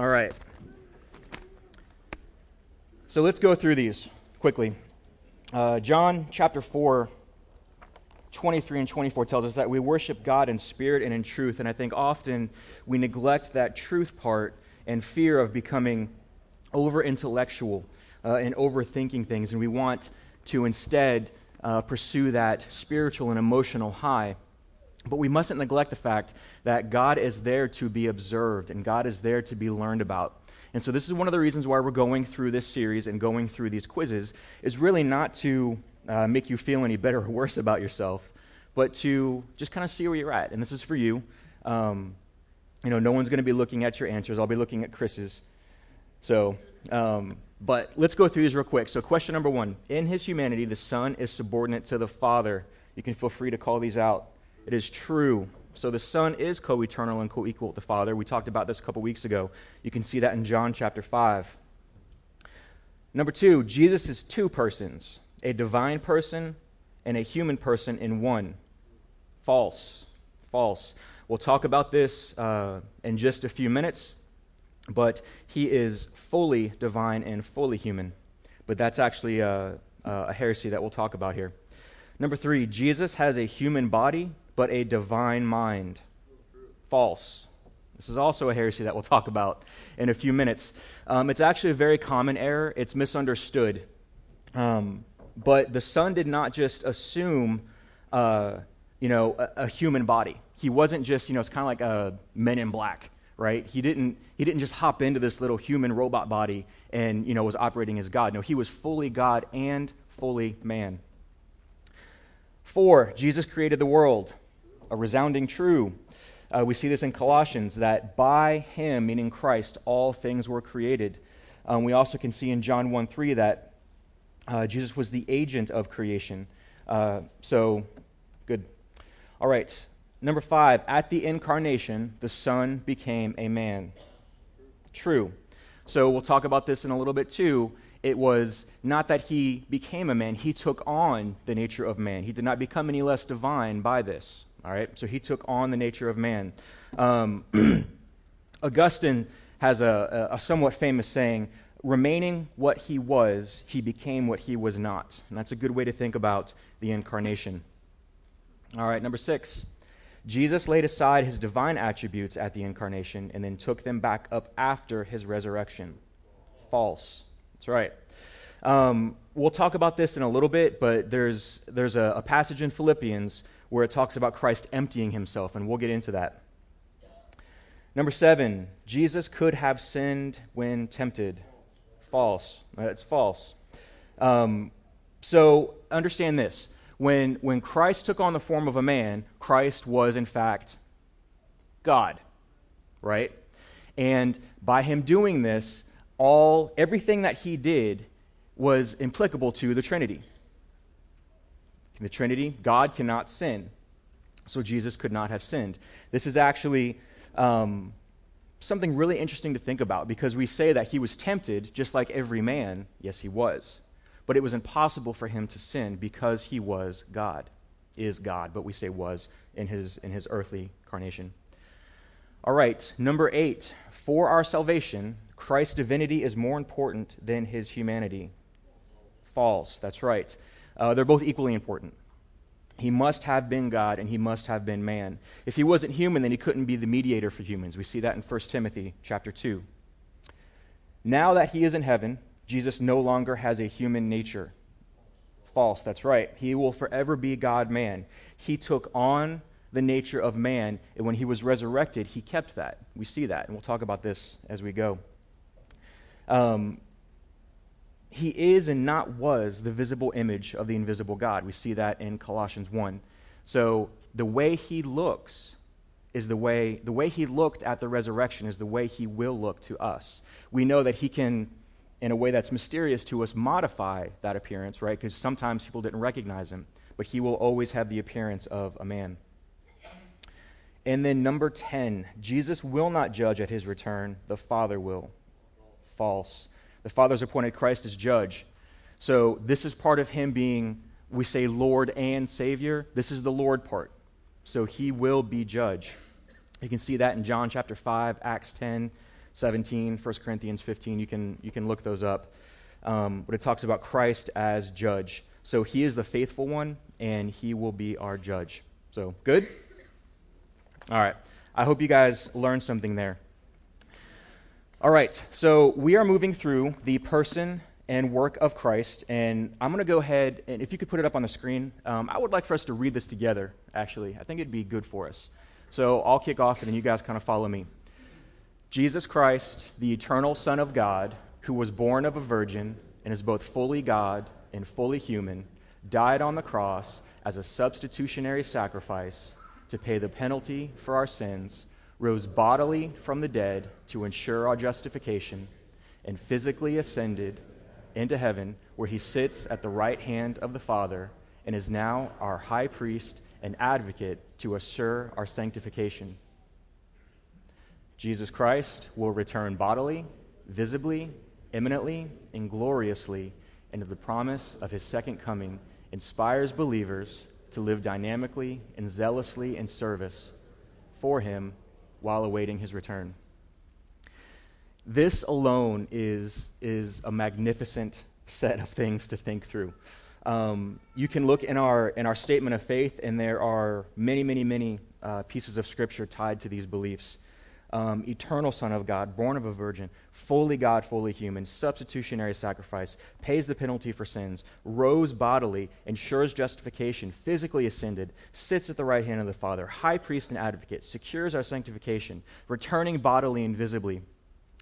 All right. So let's go through these quickly. Uh, John chapter 4, 23 and 24 tells us that we worship God in spirit and in truth. And I think often we neglect that truth part and fear of becoming over intellectual uh, and overthinking things. And we want to instead uh, pursue that spiritual and emotional high. But we mustn't neglect the fact that God is there to be observed and God is there to be learned about. And so this is one of the reasons why we're going through this series and going through these quizzes is really not to uh, make you feel any better or worse about yourself, but to just kind of see where you're at. And this is for you. Um, you know, no one's going to be looking at your answers. I'll be looking at Chris's. So, um, but let's go through these real quick. So, question number one In his humanity, the Son is subordinate to the Father. You can feel free to call these out. It is true. So the Son is co eternal and co equal with the Father. We talked about this a couple weeks ago. You can see that in John chapter 5. Number two, Jesus is two persons a divine person and a human person in one. False. False. We'll talk about this uh, in just a few minutes, but he is fully divine and fully human. But that's actually a, a heresy that we'll talk about here. Number three, Jesus has a human body but a divine mind. False. This is also a heresy that we'll talk about in a few minutes. Um, it's actually a very common error, it's misunderstood. Um, but the Son did not just assume, uh, you know, a, a, human body. He wasn't just, you know, it's kind of like a Men in Black, right? He didn't, he didn't just hop into this little human robot body and, you know, was operating as God. No, he was fully God and fully man. Four, Jesus created the world a resounding true. Uh, we see this in Colossians that by him, meaning Christ, all things were created. Um, we also can see in John 1 3 that uh, Jesus was the agent of creation. Uh, so, good. All right. Number five, at the incarnation, the Son became a man. True. So, we'll talk about this in a little bit too. It was not that he became a man, he took on the nature of man. He did not become any less divine by this. All right, so he took on the nature of man. Um, Augustine has a, a, somewhat famous saying remaining what he was, he became what he was not. And that's a good way to think about the incarnation. All right, number six. Jesus laid aside his divine attributes at the incarnation and then took them back up after his resurrection. False. That's right. Um, we'll talk about this in a little bit, but there's, there's a, a passage in Philippians where it talks about Christ emptying himself, and we'll get into that. Number seven, Jesus could have sinned when tempted. False. That's false. Um, so understand this. When, when Christ took on the form of a man, Christ was, in fact, God, right? And by him doing this, all everything that he did was implicable to the Trinity. In the Trinity, God cannot sin. So Jesus could not have sinned. This is actually um, something really interesting to think about because we say that he was tempted just like every man. Yes, he was. But it was impossible for him to sin because he was God, is God, but we say was in his, in his earthly carnation. All right, number eight. For our salvation, Christ's divinity is more important than his humanity. False. That's right. Uh, they're both equally important. He must have been God and he must have been man. If he wasn't human, then he couldn't be the mediator for humans. We see that in 1 Timothy chapter 2. Now that he is in heaven, Jesus no longer has a human nature. False, that's right. He will forever be God man. He took on the nature of man, and when he was resurrected, he kept that. We see that, and we'll talk about this as we go. Um, he is and not was the visible image of the invisible God. We see that in Colossians 1. So the way he looks is the way the way he looked at the resurrection is the way he will look to us. We know that he can in a way that's mysterious to us modify that appearance, right? Because sometimes people didn't recognize him, but he will always have the appearance of a man. And then number 10, Jesus will not judge at his return, the Father will. False. The Father's appointed Christ as judge. So this is part of him being, we say, Lord and Savior. This is the Lord part. So he will be judge. You can see that in John chapter 5, Acts 10, 17, 1 Corinthians 15. You can, you can look those up. Um, but it talks about Christ as judge. So he is the faithful one, and he will be our judge. So, good? All right. I hope you guys learned something there. All right. So, we are moving through the person and work of Christ. And I'm going to go ahead, and if you could put it up on the screen, um, I would like for us to read this together, actually. I think it'd be good for us. So I'll kick off, and then you guys kind of follow me. Jesus Christ, the eternal Son of God, who was born of a virgin and is both fully God and fully human, died on the cross as a substitutionary sacrifice to pay the penalty for our sins, rose bodily from the dead to ensure our justification, and physically ascended into heaven, where he sits at the right hand of the Father and is now our high priest and advocate to assure our sanctification. Jesus Christ will return bodily, visibly, imminently, and gloriously, and the promise of his second coming inspires believers to live dynamically and zealously in service for him while awaiting his return. This alone is, is a magnificent set of things to think through. Um, you can look in our, in our statement of faith, and there are many, many, many uh, pieces of scripture tied to these beliefs. Um, eternal Son of God, born of a virgin, fully God, fully human, substitutionary sacrifice, pays the penalty for sins, rose bodily, ensures justification, physically ascended, sits at the right hand of the Father, high priest and advocate, secures our sanctification, returning bodily and visibly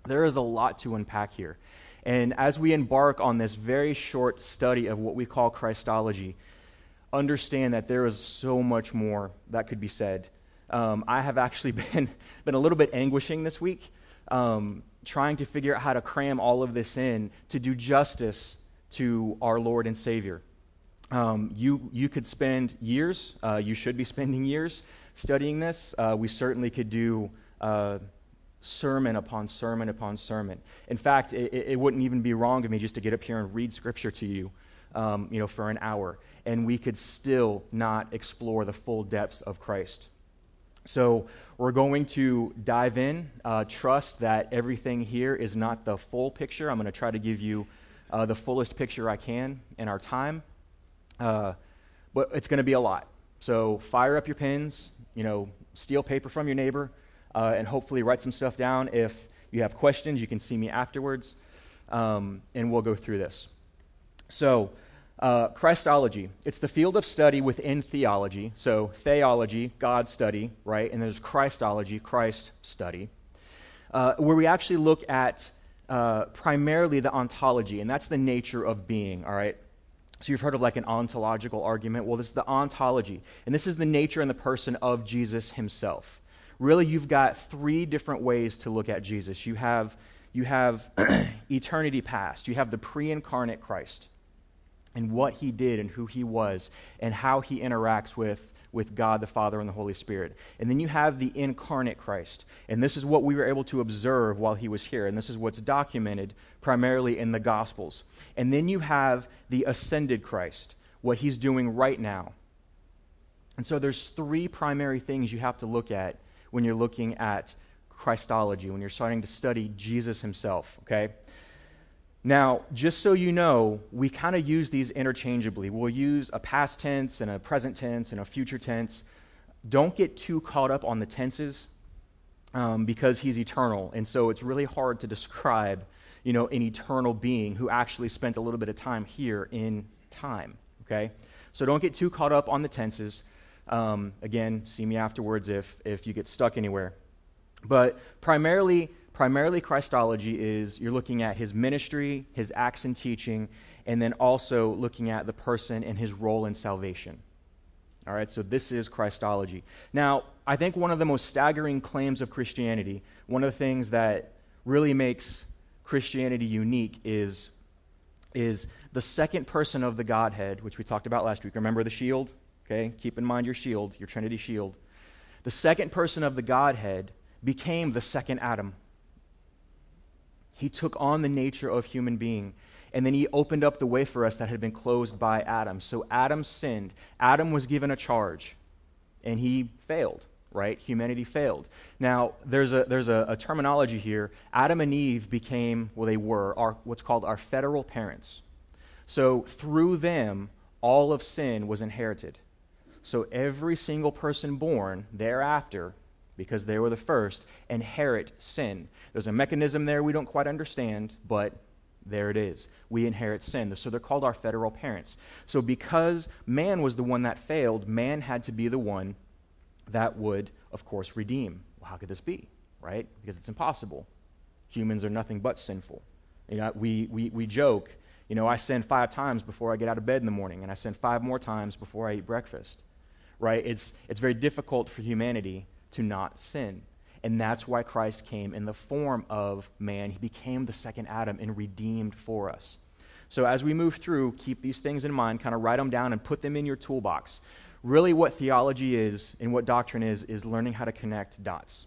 there is a lot to unpack here. And as we embark on this very short study of what we call Christology, understand that there is so much more that could be said. Um, I have actually been, been a little bit anguishing this week, um, trying to figure out how to cram all of this in to do justice to our Lord and Savior. Um, you, you could spend years, uh, you should be spending years studying this. Uh, we certainly could do. Uh, sermon upon sermon upon sermon. In fact, it, it, wouldn't even be wrong of me just to get up here and read scripture to you, um, you know, for an hour, and we could still not explore the full depths of Christ. So we're going to dive in. Uh, trust that everything here is not the full picture. I'm going to try to give you uh, the fullest picture I can in our time, uh, but it's going to be a lot. So fire up your pens. You know, steal paper from your neighbor uh, and hopefully write some stuff down. If you have questions, you can see me afterwards, um, and we'll go through this. So, uh, Christology. It's the field of study within theology. So, theology, God study, right? And there's Christology, Christ study, uh, where we actually look at uh, primarily the ontology, and that's the nature of being, all right? So, you've heard of like an ontological argument. Well, this is the ontology, and this is the nature and the person of Jesus himself really you've got three different ways to look at Jesus. You have, you have eternity past, you have the pre incarnate Christ and what he did and who he was and how he interacts with, with God the Father and the Holy Spirit. And then you have the incarnate Christ. And this is what we were able to observe while he was here. And this is what's documented primarily in the Gospels. And then you have the ascended Christ, what he's doing right now. And so there's three primary things you have to look at when you're looking at Christology, when you're starting to study Jesus himself, okay? Now, just so you know, we kind of use these interchangeably. We'll use a past tense and a present tense and a future tense. Don't get too caught up on the tenses um, because he's eternal. And so it's really hard to describe, you know, an eternal being who actually spent a little bit of time here in time, okay? So don't get too caught up on the tenses. Um, again, see me afterwards if, if you get stuck anywhere. But primarily, primarily Christology is you're looking at his ministry, his acts and teaching, and then also looking at the person and his role in salvation. All right, so this is Christology. Now, I think one of the most staggering claims of Christianity, one of the things that really makes Christianity unique is, is the second person of the Godhead, which we talked about last week. Remember the shield? Okay? Keep in mind your shield, your Trinity shield. The second person of the Godhead became the second Adam. He took on the nature of human being. And then he opened up the way for us that had been closed by Adam. So Adam sinned. Adam was given a charge, and he failed. right? Humanity failed. Now, there's a, there's a, a, terminology here. Adam and Eve became, well, they were, our, what's called our federal parents. So through them, all of sin was inherited. So every single person born thereafter, because they were the first, inherit sin. There's a mechanism there we don't quite understand, but there it is. We inherit sin. So they're called our federal parents. So because man was the one that failed, man had to be the one that would, of course, redeem. Well, how could this be? Right? Because it's impossible. Humans are nothing but sinful. You know, we, we, we joke, you know, I sin five times before I get out of bed in the morning, and I sin five more times before I eat breakfast. Right? It's, it's very difficult for humanity to not sin. And that's why Christ came in the form of man. He became the second Adam and redeemed for us. So as we move through, keep these things in mind, kind of write them down and put them in your toolbox. Really, what theology is and what doctrine is, is learning how to connect dots.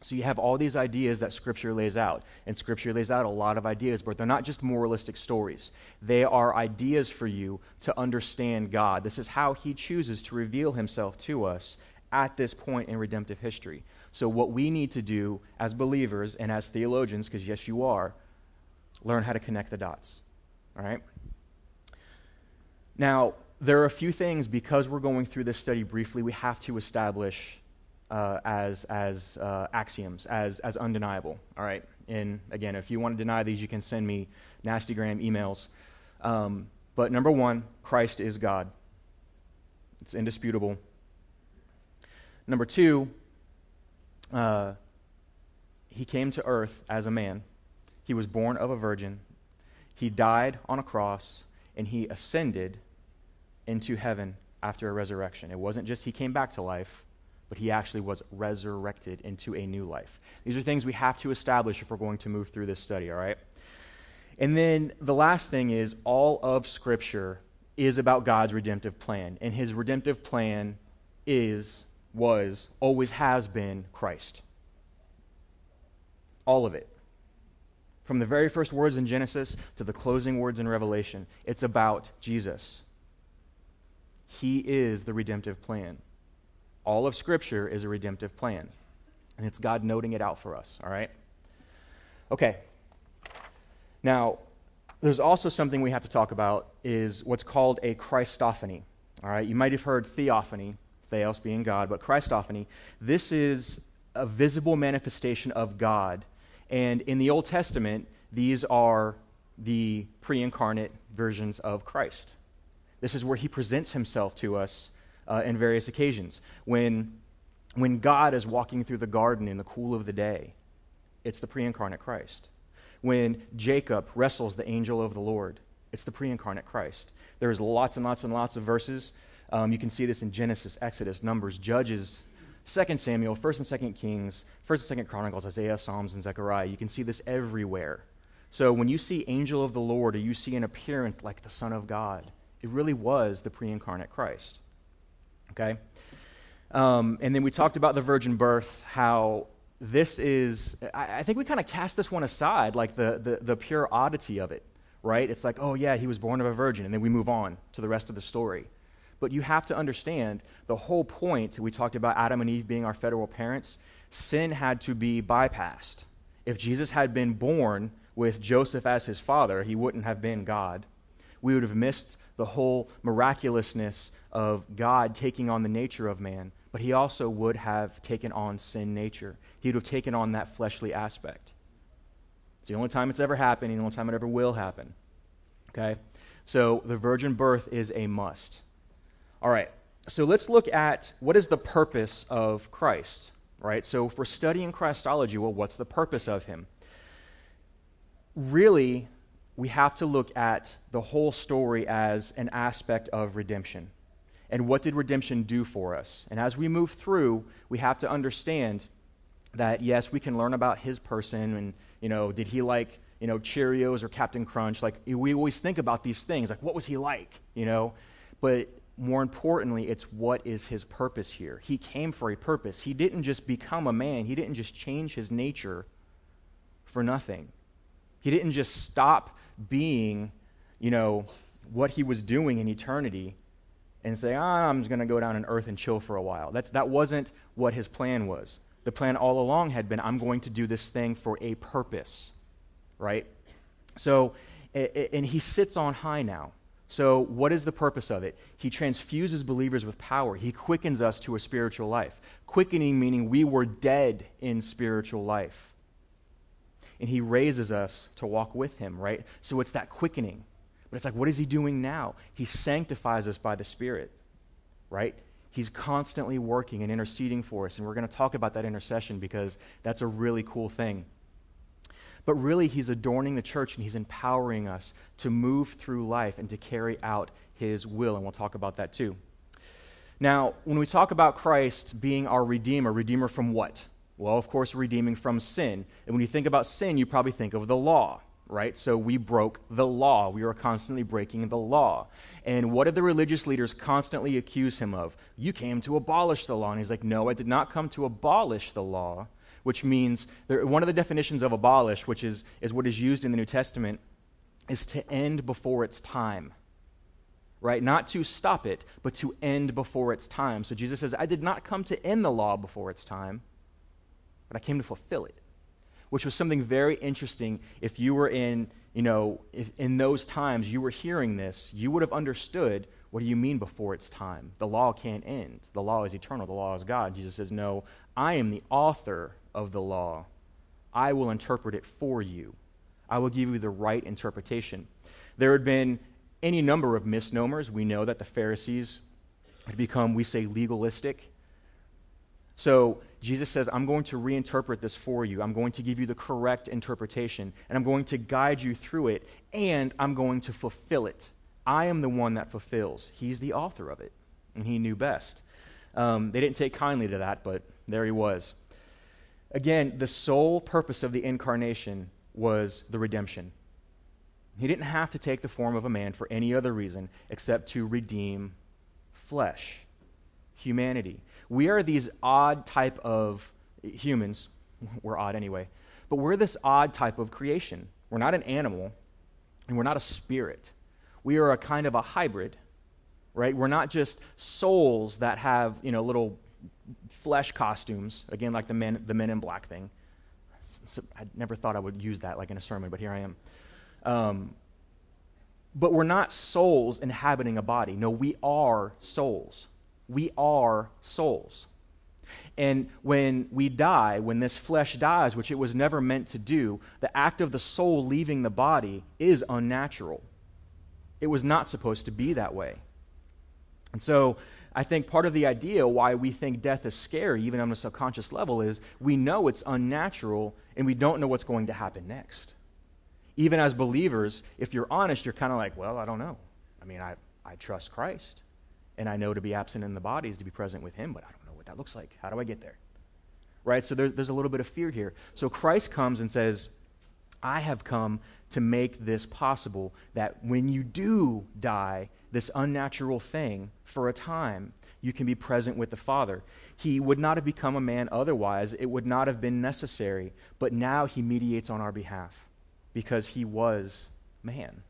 So you have all these ideas that Scripture lays out, and Scripture lays out a lot of ideas, but they're not just moralistic stories. They are ideas for you to understand God. This is how He chooses to reveal Himself to us at this point in redemptive history. So, what we need to do as believers and as theologians, because yes, you are, learn how to connect the dots. All right? Now, there are a few things, because we're going through this study briefly, we have to establish uh, as, as uh, axioms, as, as undeniable. All right? And again, if you want to deny these, you can send me nastygram emails. Um, but number one, Christ is God. It's indisputable. Number two, uh, he came to earth as a man. He was born of a virgin. He died on a cross, and he ascended into heaven after a resurrection. It wasn't just he came back to life, but he actually was resurrected into a new life. These are things we have to establish if we're going to move through this study, all right? And then the last thing is all of Scripture is about God's redemptive plan. And his redemptive plan is was, always has been Christ. All of it. From the very first words in Genesis to the closing words in Revelation, it's about Jesus. He is the redemptive plan. All of Scripture is a redemptive plan. And it's God noting it out for us, all right? Okay. Now, there's also something we have to talk about is what's called a Christophany. All right, you might have heard theophany, theos being God, but Christophany, this is a visible manifestation of God. And in the Old Testament, these are the pre incarnate versions of Christ. This is where he presents himself to us uh, in various occasions. When, when God is walking through the garden in the cool of the day, it's the pre incarnate Christ. When Jacob wrestles the angel of the Lord, it's the pre incarnate Christ. There's lots and lots and lots of verses um, you can see this in Genesis, Exodus, Numbers, Judges, 2 Samuel, 1st and 2nd Kings, 1st and 2nd Chronicles, Isaiah, Psalms, and Zechariah. You can see this everywhere. So when you see angel of the Lord or you see an appearance like the Son of God, it really was the pre incarnate Christ. Okay? Um, and then we talked about the virgin birth, how this is, I, I think we kind of cast this one aside, like the, the, the pure oddity of it, right? It's like, oh, yeah, he was born of a virgin, and then we move on to the rest of the story. But you have to understand the whole point, we talked about Adam and Eve being our federal parents, sin had to be bypassed. If Jesus had been born with Joseph as his father, he wouldn't have been God. We would have missed the whole miraculousness of God taking on the nature of man, but he also would have taken on sin nature. He would have taken on that fleshly aspect. It's the only time it's ever happened, the only time it ever will happen. Okay? So the virgin birth is a must. All right, so let's look at what is the purpose of Christ, right? So if we're studying Christology, well, what's the purpose of him? Really, we have to look at the whole story as an aspect of redemption. And what did redemption do for us? And as we move through, we have to understand that yes, we can learn about his person and, you know, did he like, you know, Cheerios or Captain Crunch? Like we always think about these things, like what was he like, you know? But more importantly, it's what is his purpose here. He came for a purpose. He didn't just become a man, he didn't just change his nature for nothing. He didn't just stop being, you know, what he was doing in eternity and say, ah, I'm just going to go down on earth and chill for a while. That's, that wasn't what his plan was. The plan all along had been, I'm going to do this thing for a purpose, right? So, and he sits on high now. So, what is the purpose of it? He transfuses believers with power. He quickens us to a spiritual life. Quickening meaning we were dead in spiritual life. And he raises us to walk with him, right? So, it's that quickening. But it's like, what is he doing now? He sanctifies us by the Spirit, right? He's constantly working and interceding for us. And we're going to talk about that intercession because that's a really cool thing. But really, he's adorning the church and he's empowering us to move through life and to carry out his will. And we'll talk about that too. Now, when we talk about Christ being our Redeemer, Redeemer from what? Well, of course, redeeming from sin. And when you think about sin, you probably think of the law, right? So we broke the law. We were constantly breaking the law. And what did the religious leaders constantly accuse him of? You came to abolish the law. And he's like, No, I did not come to abolish the law which means one of the definitions of abolish, which is, is what is used in the New Testament, is to end before its time. Right? Not to stop it, but to end before its time. So Jesus says, I did not come to end the law before its time, but I came to fulfill it. Which was something very interesting. If you were in, you know, in those times you were hearing this, you would have understood what do you mean before its time? The law can't end. The law is eternal. The law is God. Jesus says, No, I am the author of the law. I will interpret it for you. I will give you the right interpretation. There had been any number of misnomers. We know that the Pharisees had become, we say, legalistic. So Jesus says, I'm going to reinterpret this for you. I'm going to give you the correct interpretation, and I'm going to guide you through it, and I'm going to fulfill it. I am the one that fulfills. He's the author of it, and he knew best. Um, they didn't take kindly to that, but there he was. Again, the sole purpose of the incarnation was the redemption. He didn't have to take the form of a man for any other reason except to redeem flesh, humanity. We are these odd type of humans. We're odd anyway. But we're this odd type of creation. We're not an animal, and we're not a spirit. We are a kind of a hybrid, right? We're not just souls that have, you know, little flesh costumes, again, like the men, the men in black thing. So I never thought I would use that like in a sermon, but here I am. Um, but we're not souls inhabiting a body. No, we are souls. We are souls. And when we die, when this flesh dies, which it was never meant to do, the act of the soul leaving the body is unnatural. It was not supposed to be that way. And so I think part of the idea why we think death is scary, even on a subconscious level, is we know it's unnatural and we don't know what's going to happen next. Even as believers, if you're honest, you're kind of like, well, I don't know. I mean, I, I trust Christ, and I know to be absent in the body is to be present with Him, but I don't know what that looks like. How do I get there? Right? So there, there's a little bit of fear here. So Christ comes and says, I have come to make this possible that when you do die, this unnatural thing for a time, you can be present with the Father. He would not have become a man otherwise, it would not have been necessary, but now he mediates on our behalf because he was man.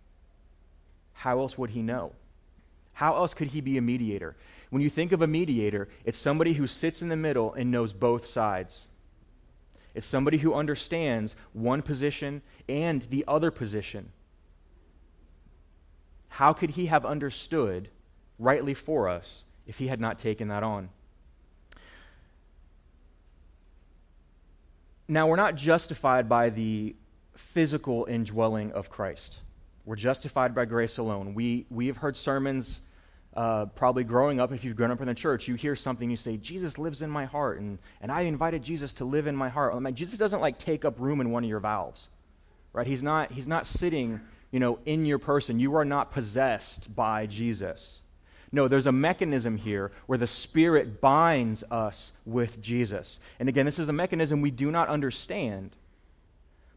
How else would he know? How else could he be a mediator? When you think of a mediator, it's somebody who sits in the middle and knows both sides. It's somebody who understands one position and the other position. How could he have understood rightly for us if he had not taken that on? Now, we're not justified by the physical indwelling of Christ. We're justified by grace alone. We, we have heard sermons uh, probably growing up, if you've grown up in the church, you hear something, you say, Jesus lives in my heart, and, and I invited Jesus to live in my heart. Mean, Jesus doesn't like take up room in one of your valves, right? He's not, he's not sitting you know, in your person. You are not possessed by Jesus. No, there's a mechanism here where the Spirit binds us with Jesus. And again, this is a mechanism we do not understand,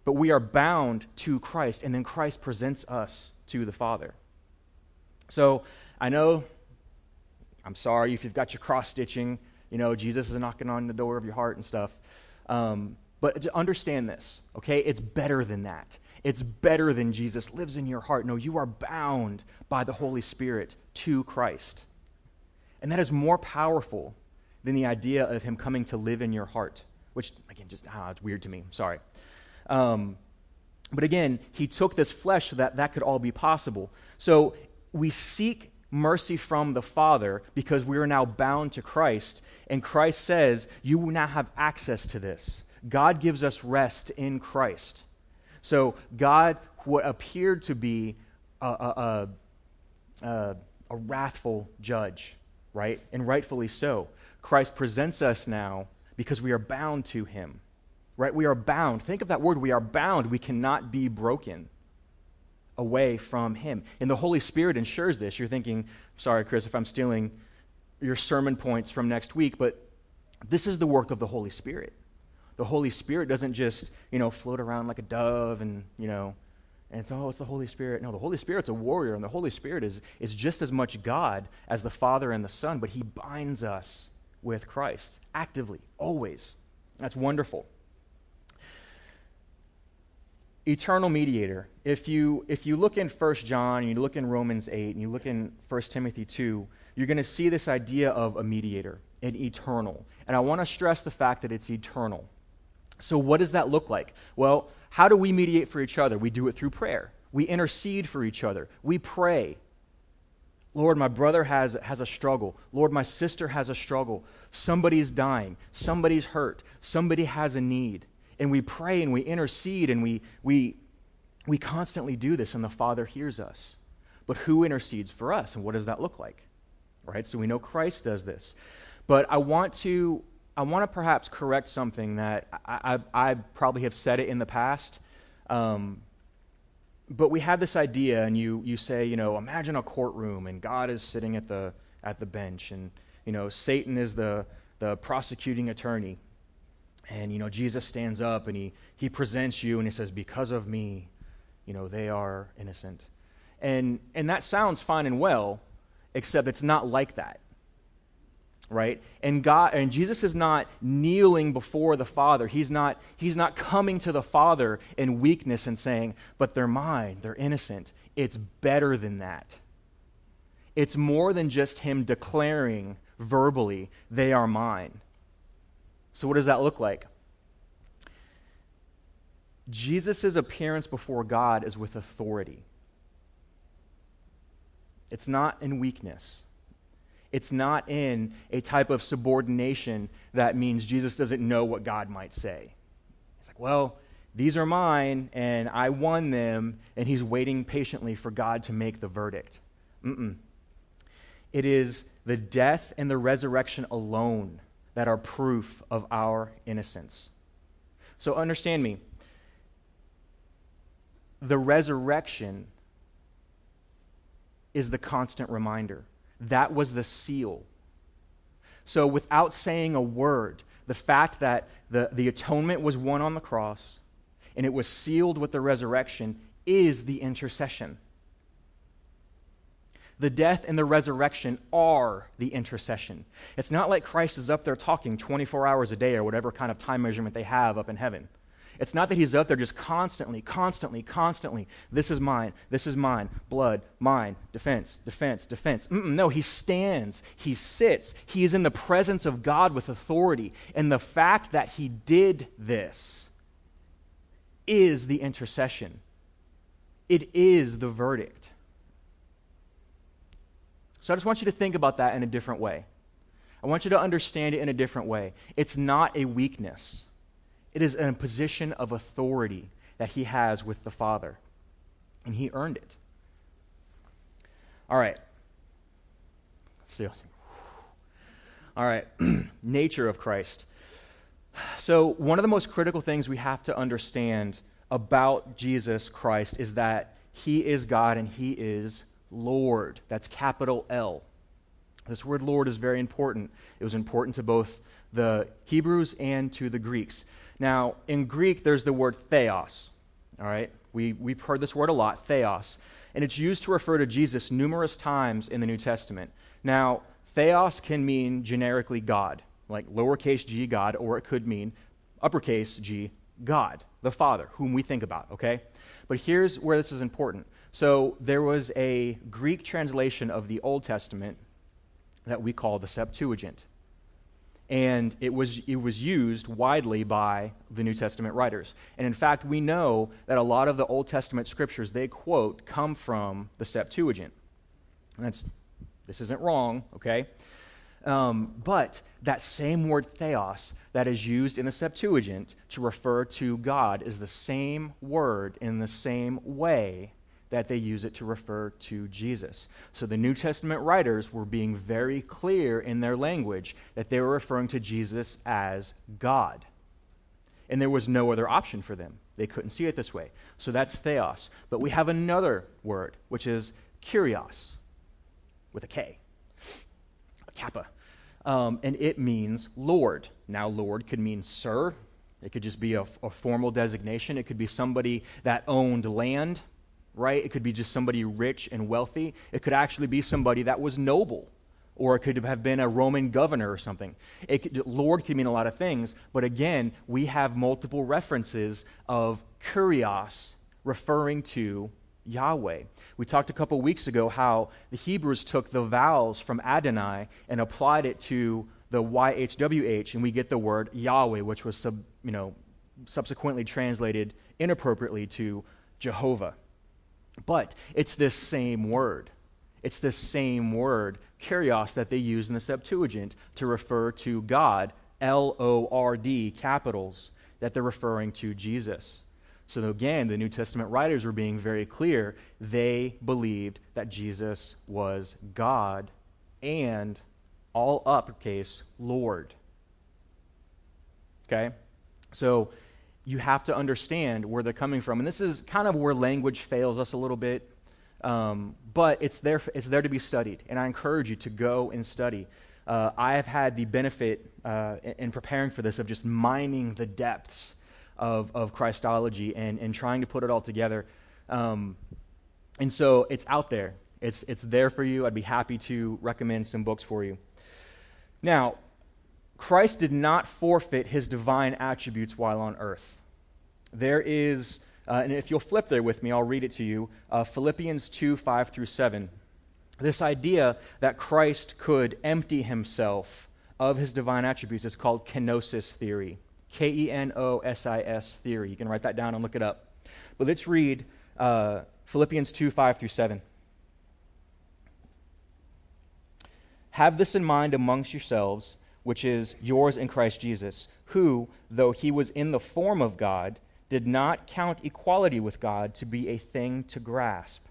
but we are bound to Christ, and then Christ presents us to the Father. So I know, I'm sorry if you've got your cross stitching, you know, Jesus is knocking on the door of your heart and stuff. Um, but to understand this, okay? It's better than that. It's better than Jesus lives in your heart. No, you are bound by the Holy Spirit to Christ. And that is more powerful than the idea of him coming to live in your heart, which, again, just, ah, it's weird to me. Sorry. Um, but again, he took this flesh so that that could all be possible. So we seek mercy from the Father because we are now bound to Christ. And Christ says, You will now have access to this. God gives us rest in Christ. So God, what appeared to be a, a, a, a wrathful judge, right? And rightfully so. Christ presents us now because we are bound to him, right? We are bound. Think of that word. We are bound. We cannot be broken away from him. And the Holy Spirit ensures this. You're thinking, sorry, Chris, if I'm stealing your sermon points from next week, but this is the work of the Holy Spirit. The Holy Spirit doesn't just, you know, float around like a dove and, you know, and it's, oh, it's the Holy Spirit. No, the Holy Spirit's a warrior, and the Holy Spirit is, is just as much God as the Father and the Son, but He binds us with Christ actively, always. That's wonderful. Eternal mediator. If you, if you look in 1 John, and you look in Romans 8, and you look in 1 Timothy 2, you're going to see this idea of a mediator, an eternal. And I want to stress the fact that it's eternal. So, what does that look like? Well, how do we mediate for each other? We do it through prayer. We intercede for each other. We pray. Lord, my brother has, has a struggle. Lord, my sister has a struggle. Somebody's dying. Somebody's hurt. Somebody has a need. And we pray and we intercede and we, we, we constantly do this, and the Father hears us. But who intercedes for us, and what does that look like? Right? So we know Christ does this. But I want to I want to perhaps correct something that I, I, I, probably have said it in the past. Um, but we have this idea, and you, you say, you know, imagine a courtroom, and God is sitting at the, at the bench, and, you know, Satan is the, the prosecuting attorney. And, you know, Jesus stands up and he, he presents you and he says, Because of me, you know, they are innocent. And, and that sounds fine and well, except it's not like that right? And god and jesus is not kneeling before the father. He's not he's not coming to the father in weakness and saying but they're mine. They're innocent. It's better than that. It's more than just him declaring verbally they are mine. So what does that look like? Jesus' appearance before god is with authority. It's not in weakness it's not in a type of subordination that means Jesus doesn't know what God might say. He's like, well, these are mine, and I won them, and he's waiting patiently for God to make the verdict. Mm-mm. It is the death and the resurrection alone that are proof of our innocence. So understand me. The resurrection is the constant reminder. That was the seal. So, without saying a word, the fact that the, the atonement was won on the cross and it was sealed with the resurrection is the intercession. The death and the resurrection are the intercession. It's not like Christ is up there talking 24 hours a day or whatever kind of time measurement they have up in heaven. It's not that he's out there just constantly, constantly, constantly. This is mine. This is mine. Blood, mine. Defense, defense, defense. Mm-mm, no, he stands. He sits. He is in the presence of God with authority. And the fact that he did this is the intercession, it is the verdict. So I just want you to think about that in a different way. I want you to understand it in a different way. It's not a weakness. It is a position of authority that he has with the Father, and he earned it. All right. Let's see. All right. Nature of Christ. So, one of the most critical things we have to understand about Jesus Christ is that he is God and he is Lord. That's capital L. This word Lord is very important. It was important to both the Hebrews and to the Greeks. Now, in Greek, there's the word theos. All right? We, we've heard this word a lot, theos. And it's used to refer to Jesus numerous times in the New Testament. Now, theos can mean generically God, like lowercase g, God, or it could mean uppercase g, God, the Father, whom we think about, okay? But here's where this is important. So there was a Greek translation of the Old Testament that we call the Septuagint. And it was, it was used widely by the New Testament writers. And in fact, we know that a lot of the Old Testament scriptures they quote come from the Septuagint. And that's, this isn't wrong, okay? Um, but that same word theos that is used in the Septuagint to refer to God is the same word in the same way that they use it to refer to Jesus. So the New Testament writers were being very clear in their language that they were referring to Jesus as God. And there was no other option for them. They couldn't see it this way. So that's theos. But we have another word, which is kurios, with a K, a kappa. Um, and it means Lord. Now, Lord could mean sir. It could just be a, a formal designation. It could be somebody that owned land right? It could be just somebody rich and wealthy. It could actually be somebody that was noble, or it could have been a Roman governor or something. Could, Lord could mean a lot of things, but again, we have multiple references of kurios referring to Yahweh. We talked a couple weeks ago how the Hebrews took the vowels from Adonai and applied it to the YHWH, and we get the word Yahweh, which was sub, you know, subsequently translated inappropriately to Jehovah. But it's this same word. It's this same word, kurios, that they use in the Septuagint to refer to God, L O R D, capitals, that they're referring to Jesus. So again, the New Testament writers were being very clear. They believed that Jesus was God and all uppercase Lord. Okay? So you have to understand where they're coming from. And this is kind of where language fails us a little bit, um, but it's there, it's there to be studied. And I encourage you to go and study. Uh, I have had the benefit uh, in, in, preparing for this of just mining the depths of, of Christology and, and trying to put it all together. Um, and so it's out there. It's, it's there for you. I'd be happy to recommend some books for you. Now, Christ did not forfeit his divine attributes while on earth. There is, uh, and if you'll flip there with me, I'll read it to you uh, Philippians 2 5 through 7. This idea that Christ could empty himself of his divine attributes is called kenosis theory. K E N O S I S theory. You can write that down and look it up. But let's read uh, Philippians 2 5 through 7. Have this in mind amongst yourselves, which is yours in Christ Jesus, who, though he was in the form of God, did not count equality with God to be a thing to grasp,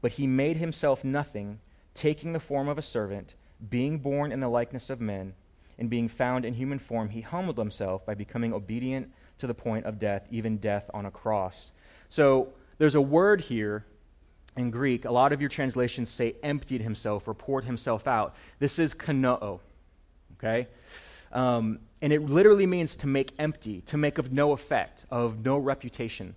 but he made himself nothing, taking the form of a servant, being born in the likeness of men, and being found in human form, he humbled himself by becoming obedient to the point of death, even death on a cross. So there's a word here in Greek. A lot of your translations say emptied himself or poured himself out. This is kenoo. Okay? Um, and it literally means to make empty, to make of no effect, of no reputation.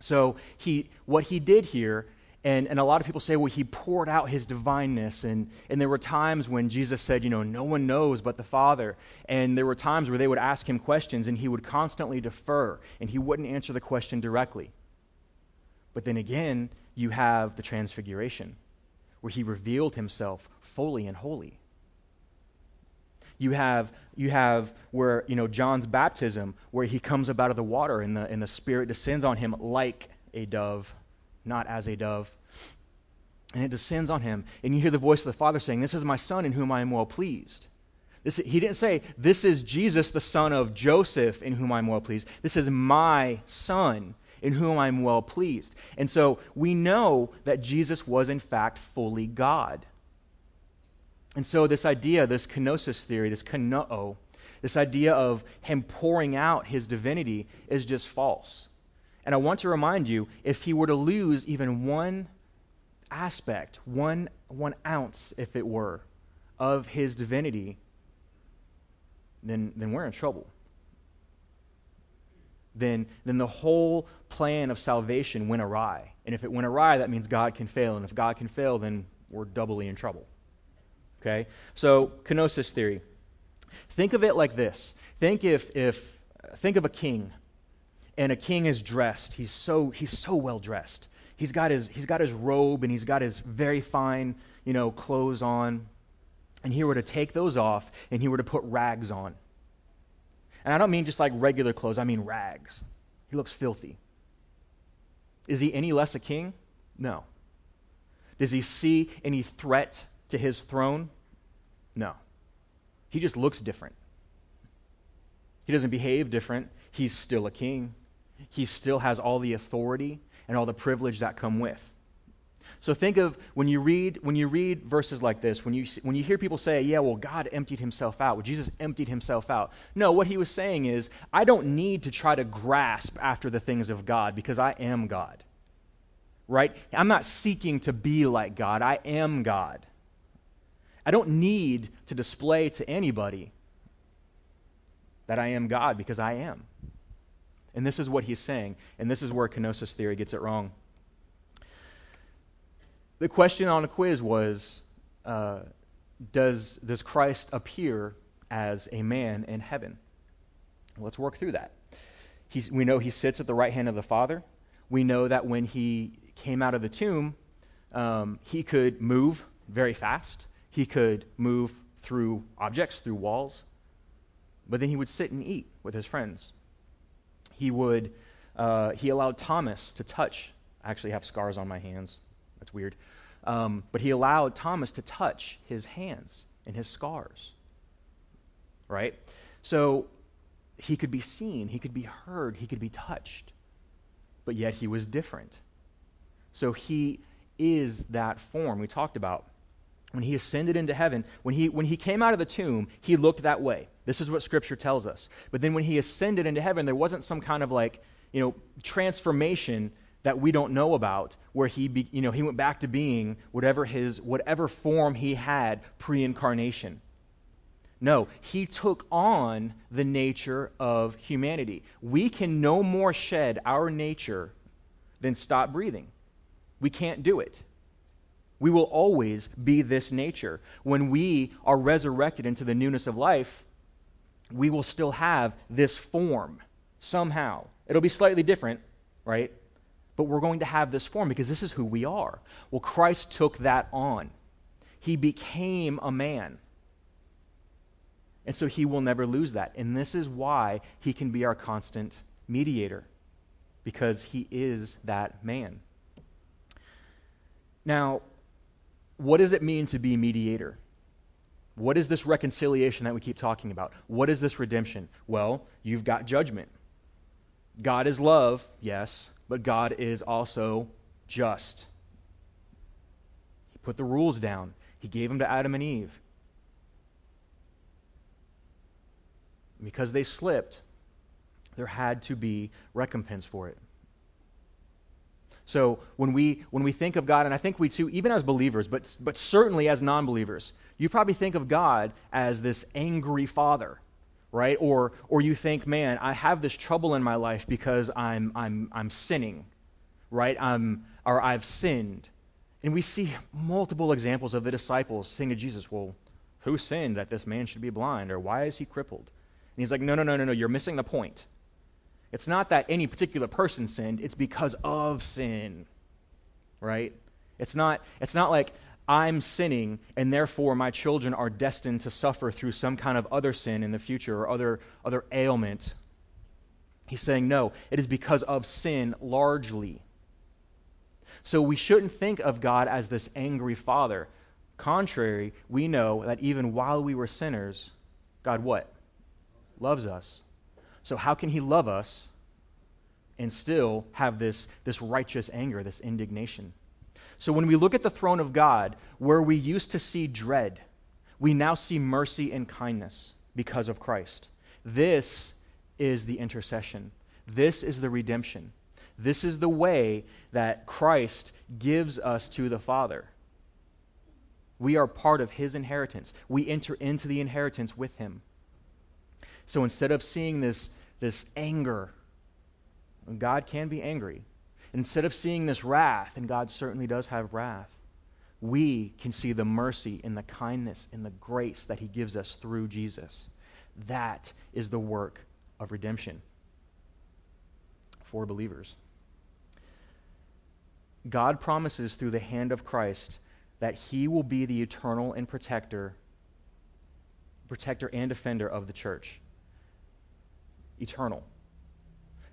So he, what he did here, and, and a lot of people say, well, he poured out his divineness. And, and there were times when Jesus said, you know, no one knows but the Father. And there were times where they would ask him questions, and he would constantly defer, and he wouldn't answer the question directly. But then again, you have the transfiguration, where he revealed himself fully and wholly. You have, you have where, you know, John's baptism, where he comes up out of the water and the, and the Spirit descends on him like a dove, not as a dove. And it descends on him. And you hear the voice of the Father saying, This is my Son in whom I am well pleased. This, he didn't say, This is Jesus, the son of Joseph, in whom I'm well pleased. This is my Son in whom I'm well pleased. And so we know that Jesus was, in fact, fully God. And so, this idea, this kenosis theory, this kenoo, this idea of him pouring out his divinity is just false. And I want to remind you if he were to lose even one aspect, one, one ounce, if it were, of his divinity, then, then we're in trouble. Then, then the whole plan of salvation went awry. And if it went awry, that means God can fail. And if God can fail, then we're doubly in trouble. Okay? So, kenosis theory. Think of it like this. Think if, if think of a king, and a king is dressed. He's so, he's so well dressed. He's got, his, he's got his robe and he's got his very fine, you know, clothes on. and he were to take those off and he were to put rags on. And I don't mean just like regular clothes, I mean rags. He looks filthy. Is he any less a king? No. Does he see any threat to his throne? No. He just looks different. He doesn't behave different. He's still a king. He still has all the authority and all the privilege that come with. So think of when you read when you read verses like this, when you when you hear people say, "Yeah, well, God emptied himself out. Well, Jesus emptied himself out." No, what he was saying is, I don't need to try to grasp after the things of God because I am God. Right? I'm not seeking to be like God. I am God. I don't need to display to anybody that I am God because I am. And this is what he's saying, and this is where kenosis theory gets it wrong. The question on a quiz was uh, does, does Christ appear as a man in heaven? Let's work through that. He's, we know he sits at the right hand of the Father. We know that when he came out of the tomb, um, he could move very fast. He could move through objects, through walls. But then he would sit and eat with his friends. He would, uh, he allowed Thomas to touch. I actually have scars on my hands. That's weird. Um, but he allowed Thomas to touch his hands and his scars. Right? So he could be seen, he could be heard, he could be touched. But yet he was different. So he is that form we talked about. When he ascended into heaven, when he, when he came out of the tomb, he looked that way. This is what Scripture tells us. But then when he ascended into heaven, there wasn't some kind of like, you know, transformation that we don't know about where he be, you know he went back to being whatever his whatever form he had pre-incarnation no he took on the nature of humanity we can no more shed our nature than stop breathing we can't do it we will always be this nature when we are resurrected into the newness of life we will still have this form somehow it'll be slightly different right but we're going to have this form because this is who we are. Well, Christ took that on. He became a man. And so he will never lose that. And this is why he can be our constant mediator, because he is that man. Now, what does it mean to be mediator? What is this reconciliation that we keep talking about? What is this redemption? Well, you've got judgment. God is love, yes, but God is also just. He put the rules down, He gave them to Adam and Eve. Because they slipped, there had to be recompense for it. So when we when we think of God, and I think we too, even as believers, but but certainly as non-believers, you probably think of God as this angry father right? Or, or you think, man, I have this trouble in my life because I'm, I'm, I'm sinning, right? I'm, or I've sinned. And we see multiple examples of the disciples saying to Jesus, well, who sinned that this man should be blind? Or why is he crippled? And he's like, no, no, no, no, no, you're missing the point. It's not that any particular person sinned, it's because of sin, right? It's not, it's not like I'm sinning, and therefore my children are destined to suffer through some kind of other sin in the future or other, other ailment. He's saying, no, it is because of sin largely. So we shouldn't think of God as this angry father. Contrary, we know that even while we were sinners, God what? Loves us. So how can he love us and still have this, this righteous anger, this indignation? So when we look at the throne of God, where we used to see dread, we now see mercy and kindness because of Christ. This is the intercession. This is the redemption. This is the way that Christ gives us to the Father. We are part of his inheritance. We enter into the inheritance with him. So instead of seeing this, this anger, God can be angry, Instead of seeing this wrath, and God certainly does have wrath, we can see the mercy and the kindness and the grace that He gives us through Jesus. That is the work of redemption for believers. God promises through the hand of Christ that He will be the eternal and protector protector and defender of the church. Eternal.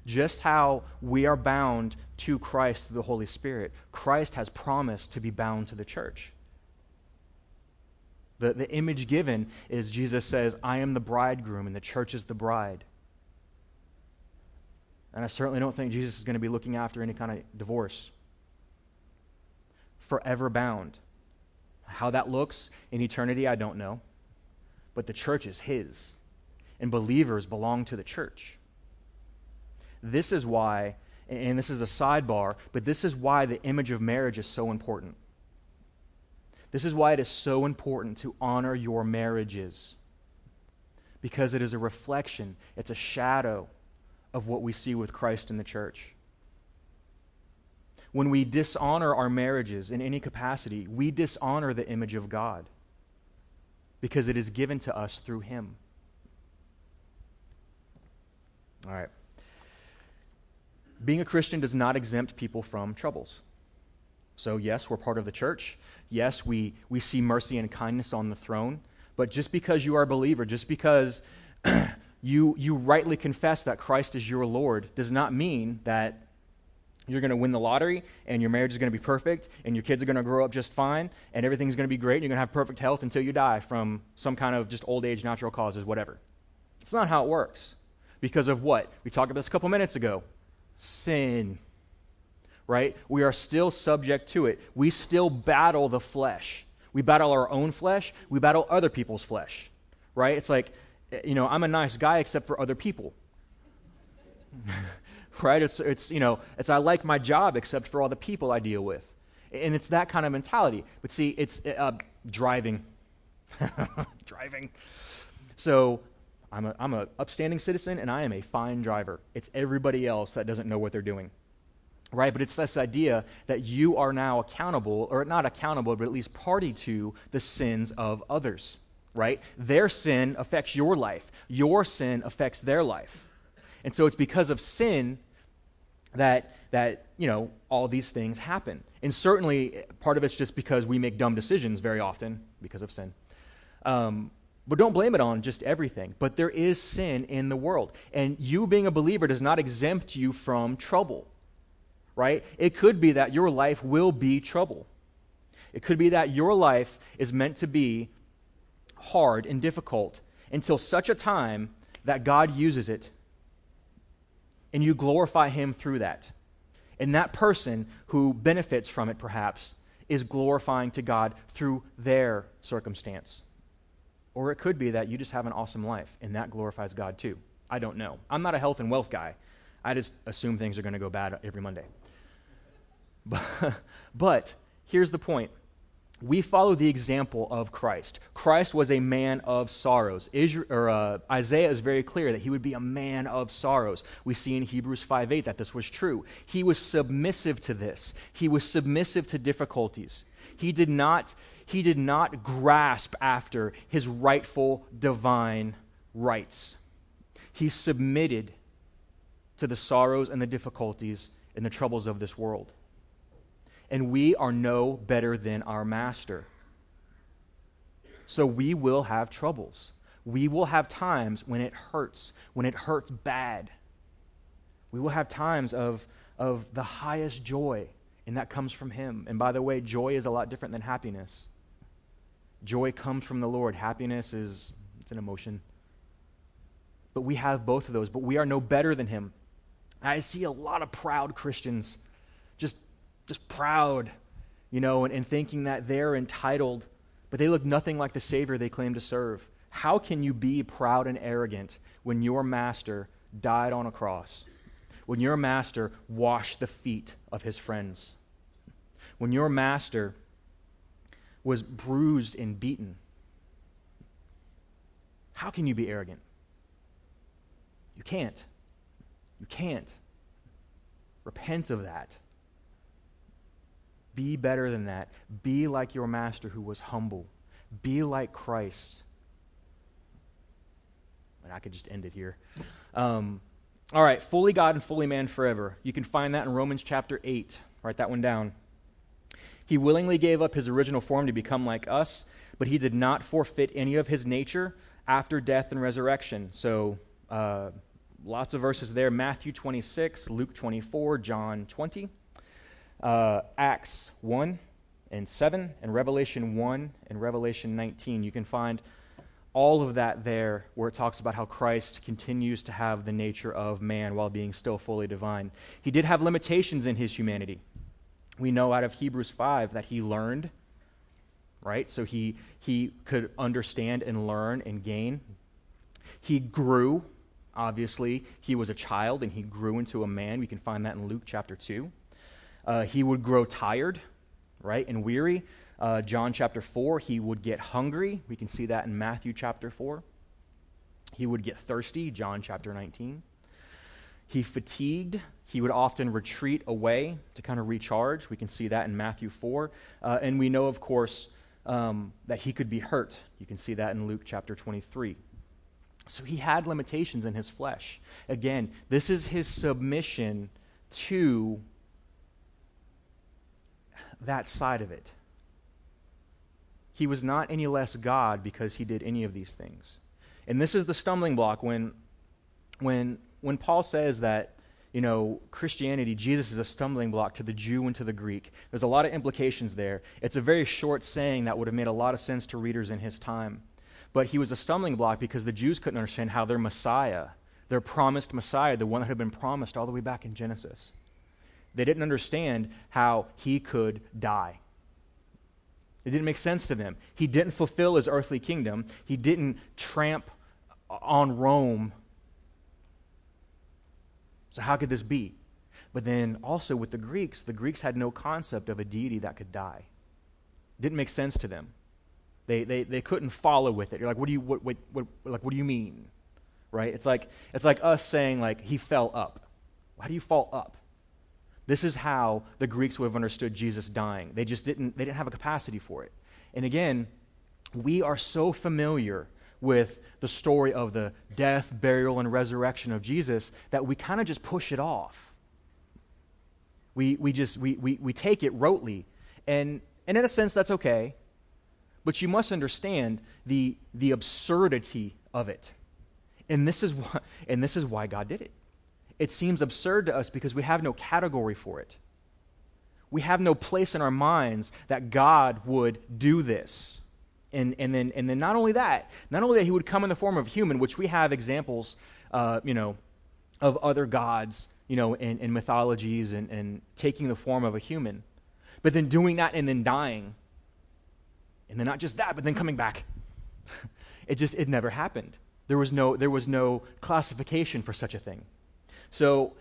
Just how we are bound to Christ through the Holy Spirit, Christ has promised to be bound to the church. The, the image given is Jesus says, I am the bridegroom and the church is the bride. And I certainly don't think Jesus is going to be looking after any kind of divorce. Forever bound. How that looks in eternity, I don't know. But the church is his, and believers belong to the church. This is why, and this is a sidebar, but this is why the image of marriage is so important. This is why it is so important to honor your marriages. Because it is a reflection, it's a shadow of what we see with Christ in the church. When we dishonor our marriages in any capacity, we dishonor the image of God because it is given to us through Him. All right. Being a Christian does not exempt people from troubles. So, yes, we're part of the church. Yes, we, we see mercy and kindness on the throne. But just because you are a believer, just because you, you rightly confess that Christ is your Lord, does not mean that you're going to win the lottery and your marriage is going to be perfect and your kids are going to grow up just fine and everything's going to be great and you're going to have perfect health until you die from some kind of just old age, natural causes, whatever. It's not how it works. Because of what? We talked about this a couple minutes ago sin. Right? We are still subject to it. We still battle the flesh. We battle our own flesh, we battle other people's flesh. Right? It's like, you know, I'm a nice guy except for other people. right? It's, it's, you know, it's I like my job except for all the people I deal with. And it's that kind of mentality. But see, it's uh, driving. driving. So I'm a, I'm an upstanding citizen and I am a fine driver. It's everybody else that doesn't know what they're doing. Right? But it's this idea that you are now accountable, or not accountable, but at least party to the sins of others. Right? Their sin affects your life, your sin affects their life. And so it's because of sin that, that you know, all these things happen. And certainly part of it's just because we make dumb decisions very often because of sin. Um, but don't blame it on just everything. But there is sin in the world. And you being a believer does not exempt you from trouble, right? It could be that your life will be trouble. It could be that your life is meant to be hard and difficult until such a time that God uses it and you glorify Him through that. And that person who benefits from it, perhaps, is glorifying to God through their circumstance. Or it could be that you just have an awesome life, and that glorifies God too. I don't know. I'm not a health and wealth guy. I just assume things are going to go bad every Monday. But, here's the point we follow the example of Christ. Christ was a man of sorrows. Israel, or, uh, Isaiah is very clear that he would be a man of sorrows. We see in Hebrews 5 8 that this was true. He was submissive to this, he was submissive to difficulties. He did not, he did not grasp after his rightful divine rights. He submitted to the sorrows and the difficulties and the troubles of this world and we are no better than our master. So we will have troubles. We will have times when it hurts, when it hurts bad. We will have times of, of the highest joy, and that comes from Him. And by the way, joy is a lot different than happiness. Joy comes from the Lord, happiness is it's an emotion. But we have both of those, but we are no better than Him. I see a lot of proud Christians just just proud, you know, and, and thinking that they're entitled, but they look nothing like the Savior they claim to serve. How can you be proud and arrogant when your master died on a cross? When your master washed the feet of his friends? When your master was bruised and beaten? How can you be arrogant? You can't. You can't. Repent of that. Be better than that. Be like your master who was humble. Be like Christ. And I could just end it here. Um, all right, fully God and fully man forever. You can find that in Romans chapter 8. Write that one down. He willingly gave up his original form to become like us, but he did not forfeit any of his nature. after death and resurrection. So, uh, lots of verses there Matthew 26, Luke 24, John 20, uh, Acts 1 and 7, and Revelation 1 and Revelation 19. You can find all of that there where it talks about how Christ continues to have the nature of man while being still fully divine. He did have limitations in his humanity. We know out of Hebrews 5 that he learned, right? So he, he could understand and learn and gain. He grew, obviously. He was a child and he grew into a man. We can find that in Luke chapter 2. Uh, he would grow tired, right, and weary. Uh, John chapter 4, he would get hungry. We can see that in Matthew chapter 4. He would get thirsty, John chapter 19. He fatigued. He would often retreat away to kind of recharge. We can see that in Matthew 4. Uh, and we know, of course, um, that he could be hurt. You can see that in Luke chapter 23. So he had limitations in his flesh. Again, this is his submission to that side of it. He was not any less God because he did any of these things. And this is the stumbling block when, when, when Paul says that, you know, Christianity, Jesus is a stumbling block to the Jew and to the Greek. There's a lot of implications there. It's a very short saying that would have made a lot of sense to readers in his time. But he was a stumbling block because the Jews couldn't understand how their Messiah, their promised Messiah, the one that had been promised all the way back in Genesis, they didn't understand how he could die. It didn't make sense to them. He didn't fulfill his earthly kingdom, he didn't tramp on Rome. So, how could this be? But then also with the Greeks, the Greeks had no concept of a deity that could die. Didn't make sense to them. They, they, they couldn't follow with it. You're like, what do you, what, what, what, like, what do you mean? Right? It's like, it's like us saying, like, he fell up. How do you fall up? This is how the Greeks would have understood Jesus dying. They just didn't, they didn't have a capacity for it. And again, we are so familiar with the story of the death, burial, and resurrection of Jesus that we kind of just push it off. We, we just we, we, we take it rotely. And, and in a sense, that's okay. But you must understand the, the absurdity of it. And this, is why, and this is why God did it it seems absurd to us because we have no category for it. We have no place in our minds that God would do this. And, and, then, and then not only that, not only that he would come in the form of human, which we have examples, uh, you know, of other gods, you know, in, in mythologies and, and taking the form of a human, but then doing that and then dying. And then not just that, but then coming back. it just, it never happened. There was no, there was no classification for such a thing. So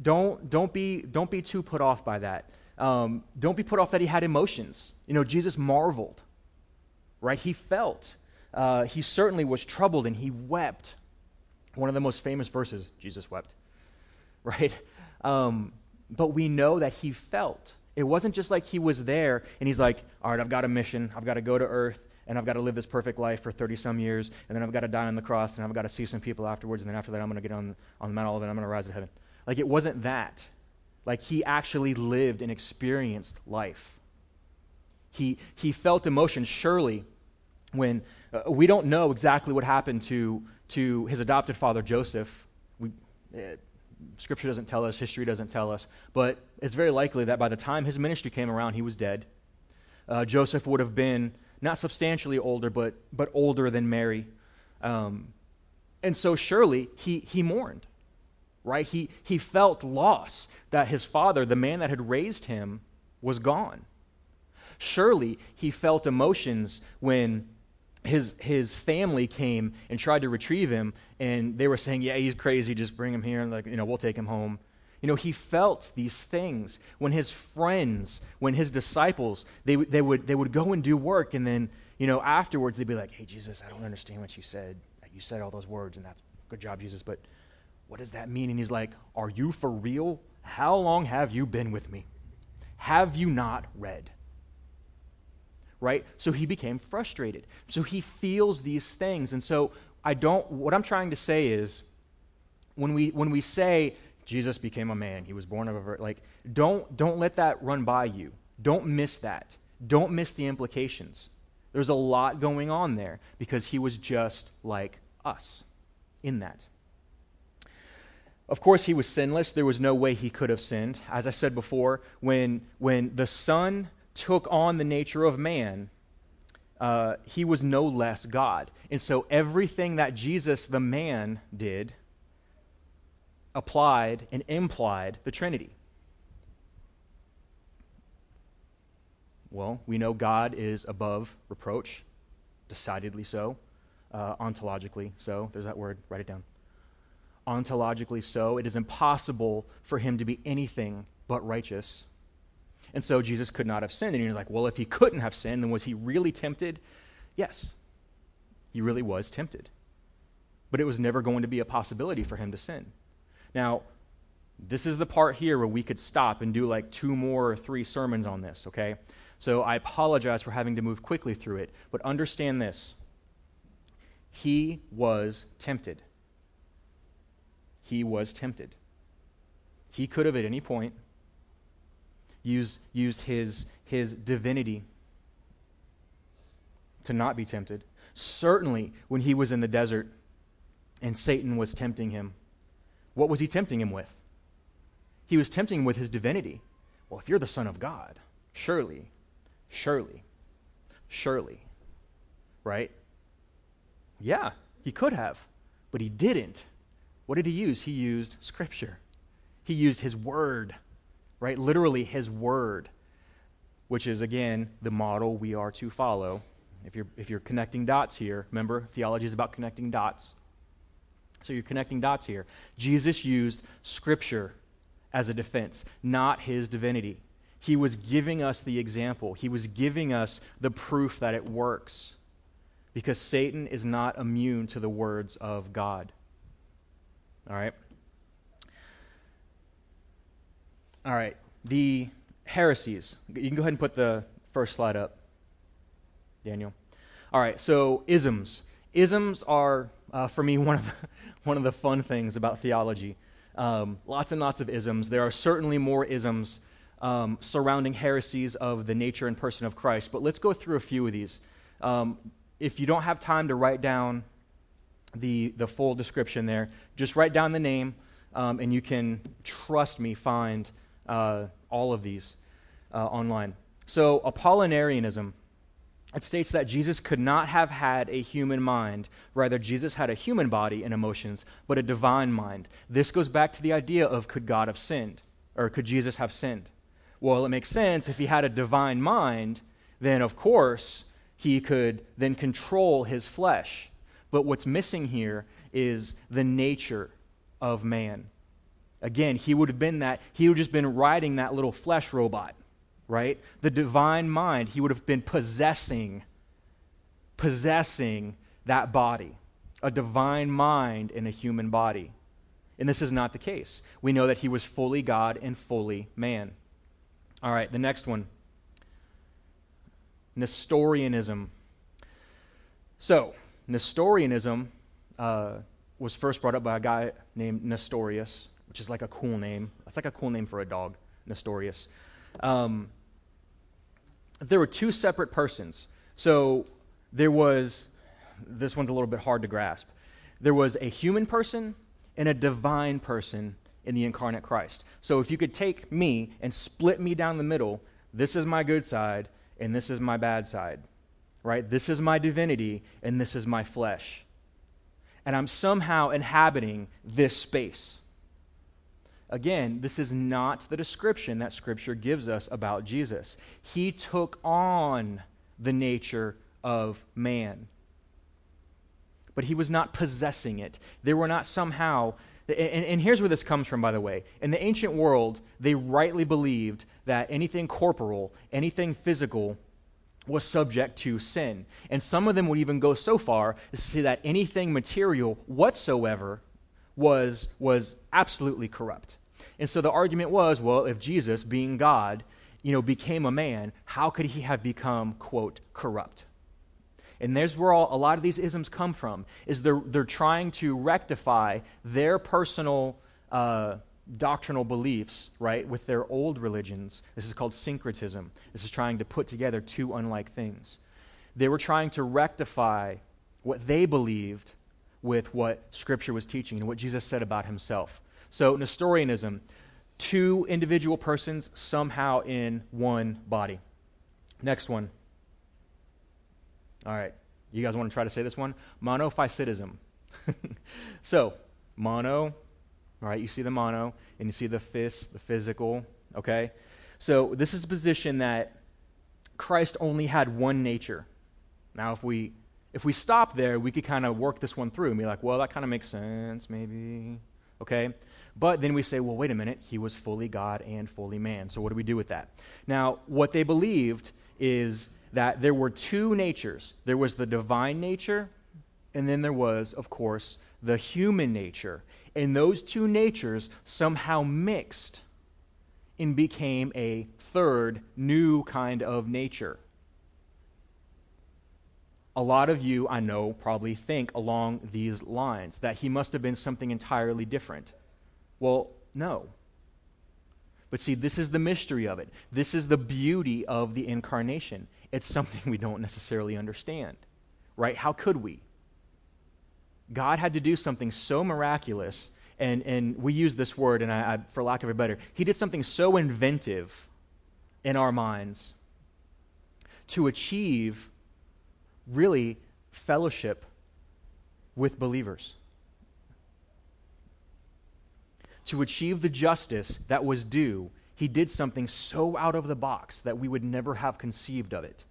don't, don't, be, don't be too put off by that. Um, don't be put off that he had emotions. You know, Jesus marveled, right? He felt. Uh, he certainly was troubled and he wept. One of the most famous verses, Jesus wept, right? Um, but we know that he felt. It wasn't just like he was there and he's like, all right, I've got a mission. I've got to go to earth and I've got to live this perfect life for 30 some years, and then I've got to die on the cross, and I've got to see some people afterwards, and then after that, I'm going to get on, on the Mount Olivet, and I'm going to rise to heaven. Like, it wasn't that. Like, he actually lived and experienced life. He, he felt emotion, surely, when uh, we don't know exactly what happened to, to his adopted father, Joseph. We, uh, scripture doesn't tell us, history doesn't tell us, but it's very likely that by the time his ministry came around, he was dead. Uh, Joseph would have been not substantially older, but, but older than Mary. Um, and so surely he, he mourned, right? He, he felt loss that his father, the man that had raised him, was gone. Surely he felt emotions when his, his family came and tried to retrieve him, and they were saying, Yeah, he's crazy, just bring him here, and like, you know, we'll take him home. You know, he felt these things when his friends, when his disciples, they, they, would, they would go and do work, and then, you know, afterwards they'd be like, hey, Jesus, I don't understand what you said. You said all those words, and that's good job, Jesus, but what does that mean? And he's like, Are you for real? How long have you been with me? Have you not read? Right? So he became frustrated. So he feels these things. And so I don't, what I'm trying to say is, when we, when we say, Jesus became a man. He was born of a. Like, don't, don't let that run by you. Don't miss that. Don't miss the implications. There's a lot going on there because he was just like us in that. Of course, he was sinless. There was no way he could have sinned. As I said before, when, when the Son took on the nature of man, uh, he was no less God. And so everything that Jesus, the man, did applied and implied the Trinity. Well, we know God is above reproach, decidedly so, uh, ontologically so. There's that word, write it down ontologically so. It is impossible for him to be anything but righteous. And so Jesus could not have sinned. And you're like, well, if he couldn't have sinned, then was he really tempted? Yes, he really was tempted. But it was never going to be a possibility for him to sin. Now, this is the part here where we could stop and do like two more or three sermons on this, okay? So I apologize for having to move quickly through it, but understand this. He was tempted he was tempted. He could have at any point used, used his, his divinity to not be tempted. Certainly, when he was in the desert and Satan was tempting him, what was he tempting him with? He was tempting him with his divinity. Well, if you're the Son of God, surely, surely, surely, right? Yeah, he could have, but he didn't. What did he use? He used Scripture. He used his word, right? Literally, his word, which is, again, the model we are to follow. If you're, if you're connecting dots here, remember, theology is about connecting dots. So you're connecting dots here. Jesus used Scripture as a defense, not his divinity. He was giving us the example, he was giving us the proof that it works because Satan is not immune to the words of God. All right? All right. The heresies. You can go ahead and put the first slide up, Daniel. All right. So, isms. Isms are, uh, for me, one of, the, one of the fun things about theology. Um, lots and lots of isms. There are certainly more isms um, surrounding heresies of the nature and person of Christ, but let's go through a few of these. Um, if you don't have time to write down the, the full description there. Just write down the name, um, and you can, trust me, find uh, all of these uh, online. So, Apollinarianism. It states that Jesus could not have had a human mind. Rather, Jesus had a human body and emotions, but a divine mind. This goes back to the idea of could God have sinned? Or could Jesus have sinned? Well, it makes sense if he had a divine mind, then of course he could then control his flesh. But what's missing here is the nature of man. Again, he would have been that, he would have just been riding that little flesh robot, right? The divine mind, he would have been possessing, possessing that body, a divine mind in a human body. And this is not the case. We know that he was fully God and fully man. All right, the next one Nestorianism. So, Nestorianism uh, was first brought up by a guy named Nestorius, which is like a cool name. It's like a cool name for a dog, Nestorius. Um, there were two separate persons. So there was, this one's a little bit hard to grasp. There was a human person and a divine person in the incarnate Christ. So if you could take me and split me down the middle, this is my good side and this is my bad side right? This is my divinity and this is my flesh. And I'm somehow inhabiting this space. Again, this is not the description that Scripture gives us about Jesus. He took on the nature of man, but he was not possessing it. There were not somehow, and, and, here's where this comes from, by the way. In the ancient world, they rightly believed that anything corporal, anything physical, was subject to sin. And some of them would even go so far as to say that anything material whatsoever was, was absolutely corrupt. And so the argument was well, if Jesus, being God, you know, became a man, how could he have become, quote, corrupt? And there's where all, a lot of these isms come from, is they're, they're trying to rectify their personal uh, doctrinal beliefs, right, with their old religions. This is called syncretism. This is trying to put together two unlike things. They were trying to rectify what they believed with what Scripture was teaching and what Jesus said about himself. So, Nestorianism, two individual persons somehow in one body. Next one. All right. You guys want to try to say this one? Monophysitism. so, mono, all right, you see the mono, and you see the phys, the physical, okay? So, this is a position that Christ only had one nature. Now, if we if we stop there, we could kind of work this one through and be like, well, that kind of makes sense, maybe. Okay? But then we say, well, wait a minute, he was fully God and fully man. So what do we do with that? Now, what they believed is that there were two natures there was the divine nature, and then there was, of course, the human nature. And those two natures somehow mixed and became a third new kind of nature. A lot of you, I know, probably think along these lines that he must have been something entirely different. Well, no. But see, this is the mystery of it. This is the beauty of the incarnation. It's something we don't necessarily understand, right? How could we? God had to do something so miraculous, and, and we use this word, and I, I, for lack of a better, He did something so inventive in our minds to achieve really fellowship with believers. To achieve the justice that was due, he did something so out of the box that we would never have conceived of it.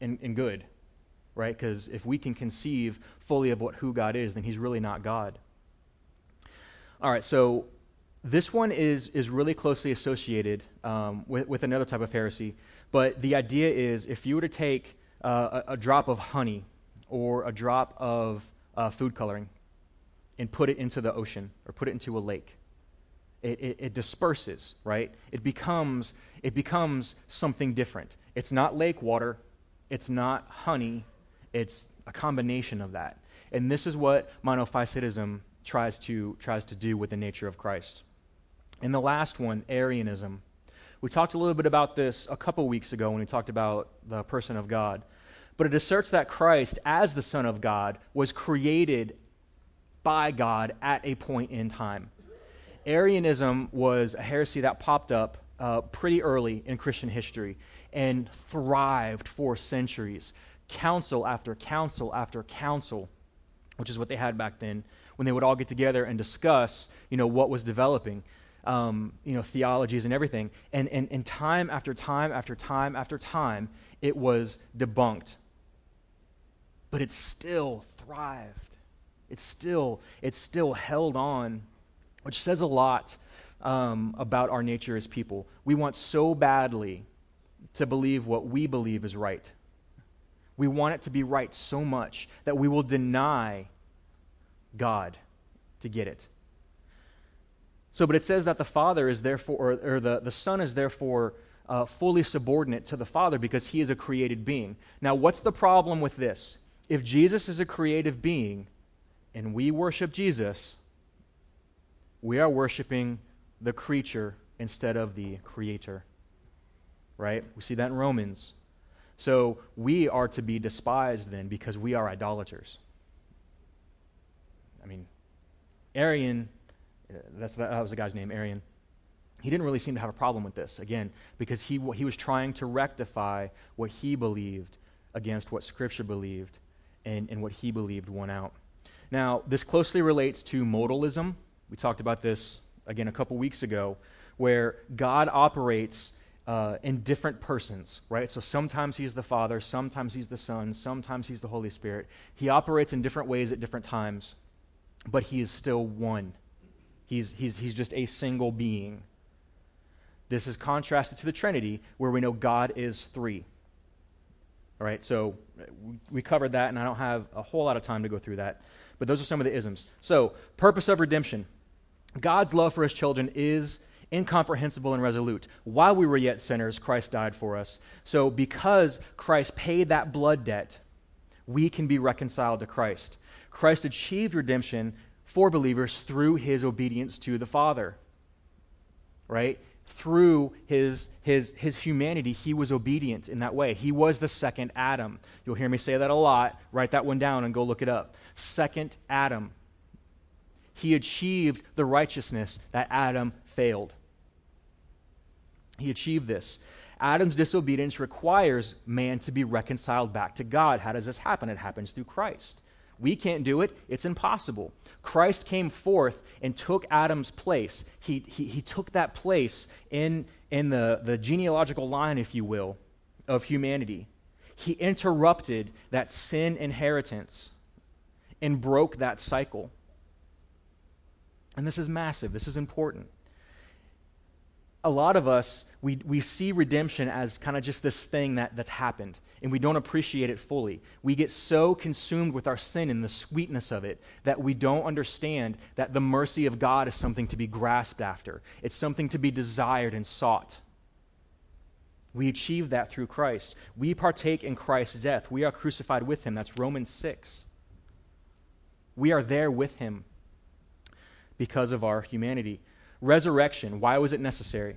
And, and good, right? Because if we can conceive fully of what who God is, then he's really not God. All right, so this one is, is really closely associated um, with, with another type of Pharisee. But the idea is if you were to take uh, a, a, drop of honey or a drop of uh, food coloring and put it into the ocean or put it into a lake, it, it, it disperses, right? It becomes, it becomes something different. It's not lake water, it's not honey, it's a combination of that. And this is what monophysitism tries to, tries to do with the nature of Christ. And the last one, Arianism. We talked a little bit about this a couple weeks ago when we talked about the person of God. But it asserts that Christ, as the Son of God, was created by God at a point in time. Arianism was a heresy that popped up uh, pretty early in Christian history and thrived for centuries. Council after council after council, which is what they had back then, when they would all get together and discuss, you know, what was developing um, you know, theologies and everything. And, and, and time after time after time after time, it was debunked. But it still thrived. It still, it still held on, which says a lot um, about our nature as people. We want so badly to believe what we believe is right. We want it to be right so much that we will deny God to get it. So, but it says that the Father is therefore, or, or the, the Son is therefore uh, fully subordinate to the Father because he is a created being. Now, what's the problem with this? If Jesus is a creative being and we worship Jesus, we are worshiping the creature instead of the creator. Right? We see that in Romans. So we are to be despised then because we are idolaters. I mean, Arian that's, that was the guy's name, Arian. He didn't really seem to have a problem with this, again, because he, he was trying to rectify what he believed against what Scripture believed, and, and what he believed won out. Now, this closely relates to modalism. We talked about this, again, a couple weeks ago, where God operates uh, in different persons, right? So sometimes he's the Father, sometimes he's the Son, sometimes he's the Holy Spirit. He operates in different ways at different times, but he is still one. He's, he's, he's just a single being. This is contrasted to the Trinity, where we know God is three. All right, so we covered that, and I don't have a whole lot of time to go through that. But those are some of the isms. So, purpose of redemption God's love for his children is incomprehensible and resolute. While we were yet sinners, Christ died for us. So, because Christ paid that blood debt, we can be reconciled to Christ. Christ achieved redemption for believers through his obedience to the Father. Right? through his, his, his humanity, he was obedient in that way. He was the second Adam. You'll hear me say that a lot. Write that one down and go look it up. Second Adam. He achieved the righteousness that Adam failed. He achieved this. Adam's disobedience requires man to be reconciled back to God. How does this happen? It happens through Christ. We can't do it, it's impossible. Christ came forth and took Adam's place. He, he, he took that place in, in the, the genealogical line, if you will, of humanity. He interrupted that sin inheritance and broke that cycle. And this is massive, this is important a lot of us, we, we see redemption as kind of just this thing that, that's happened, and we don't appreciate it fully. We get so consumed with our sin and the sweetness of it that we don't understand that the mercy of God is something to be grasped after, it's something to be desired and sought. We achieve that through Christ. We partake in Christ's death. We are crucified with him. That's Romans 6. We are there with him because of our humanity. Resurrection, why was it necessary?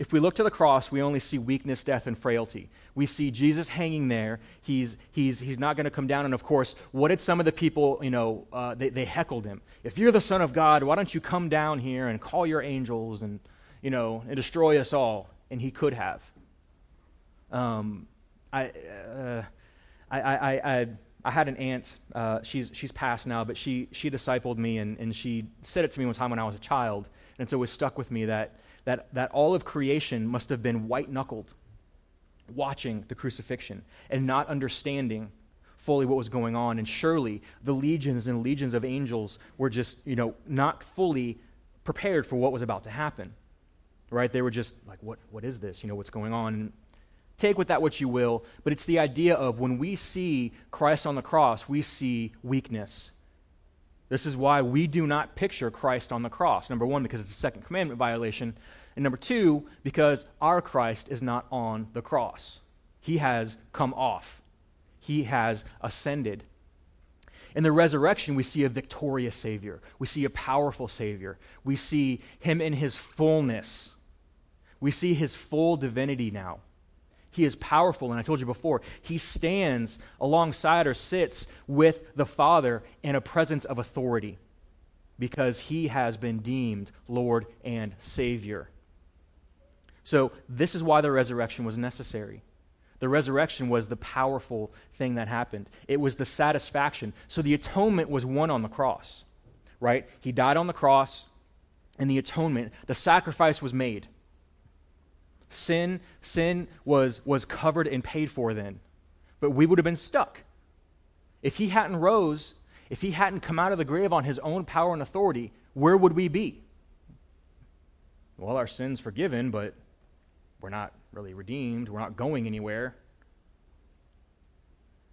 If we look to the cross, we only see weakness, death, and frailty. We see Jesus hanging there. He's, he's, he's not going to come down. And of course, what did some of the people, you know, uh, they, they heckled him? If you're the Son of God, why don't you come down here and call your angels and, you know, and destroy us all? And he could have. Um, I, uh, I, I, I, I had an aunt. Uh, she's, she's passed now, but she, she discipled me, and, and she said it to me one time when I was a child. And so it stuck with me that, that, that all of creation must have been white knuckled, watching the crucifixion and not understanding fully what was going on. And surely the legions and legions of angels were just, you know, not fully prepared for what was about to happen. Right? They were just like, what, what is this? You know, what's going on? And take with that what you will, but it's the idea of when we see Christ on the cross, we see weakness this is why we do not picture Christ on the cross. Number one, because it's a second commandment violation. And number two, because our Christ is not on the cross. He has come off, He has ascended. In the resurrection, we see a victorious Savior. We see a powerful Savior. We see Him in His fullness. We see His full divinity now. He is powerful, and I told you before, he stands alongside or sits with the Father in a presence of authority because he has been deemed Lord and Savior. So, this is why the resurrection was necessary. The resurrection was the powerful thing that happened, it was the satisfaction. So, the atonement was won on the cross, right? He died on the cross, and the atonement, the sacrifice was made. Sin, sin was, was covered and paid for then. But we would have been stuck. If he hadn't rose, if he hadn't come out of the grave on his own power and authority, where would we be? Well, our sin's forgiven, but we're not really redeemed. We're not going anywhere.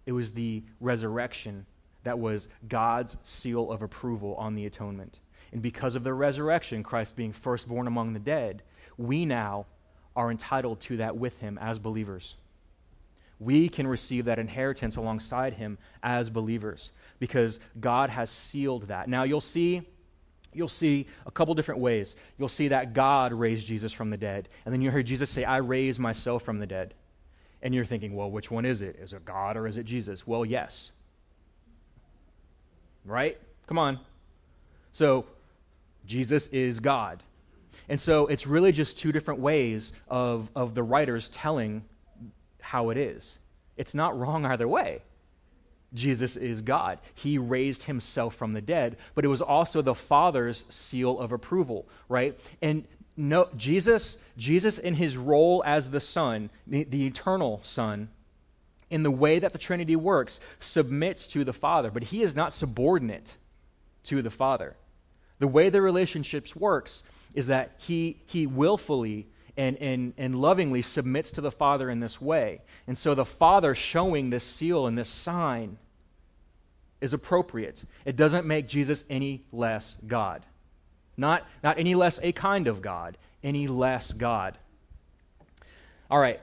It was the resurrection that was God's seal of approval on the atonement. And because of the resurrection, Christ being firstborn among the dead, we now are entitled to that with him as believers. We can receive that inheritance alongside him as believers because God has sealed that. Now you'll see you'll see a couple different ways. You'll see that God raised Jesus from the dead, and then you hear Jesus say, "I raise myself from the dead." And you're thinking, "Well, which one is it? Is it God or is it Jesus?" Well, yes. Right? Come on. So, Jesus is God. And so it's really just two different ways of, of the writers telling how it is. It's not wrong either way. Jesus is God. He raised himself from the dead, but it was also the Father's seal of approval, right? And no, Jesus, Jesus in his role as the Son, the, the eternal Son, in the way that the Trinity works, submits to the Father, but he is not subordinate to the Father. The way the relationships works is that he, he willfully and, and, and lovingly submits to the Father in this way. And so the Father showing this seal and this sign is appropriate. It doesn't make Jesus any less God. Not, not any less a kind of God, any less God. All right.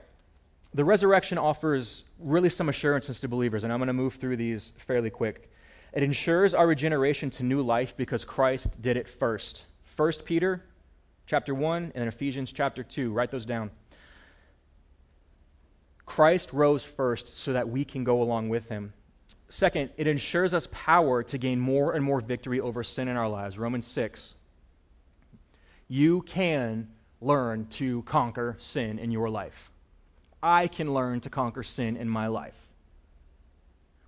The resurrection offers really some assurances to believers, and I'm going to move through these fairly quick. It ensures our regeneration to new life because Christ did it first. First Peter chapter 1 and Ephesians chapter 2. Write those down. Christ rose first so that we can go along with him. Second, it ensures us power to gain more and more victory over sin in our lives. Romans 6. You can learn to conquer sin in your life. I can learn to conquer sin in my life.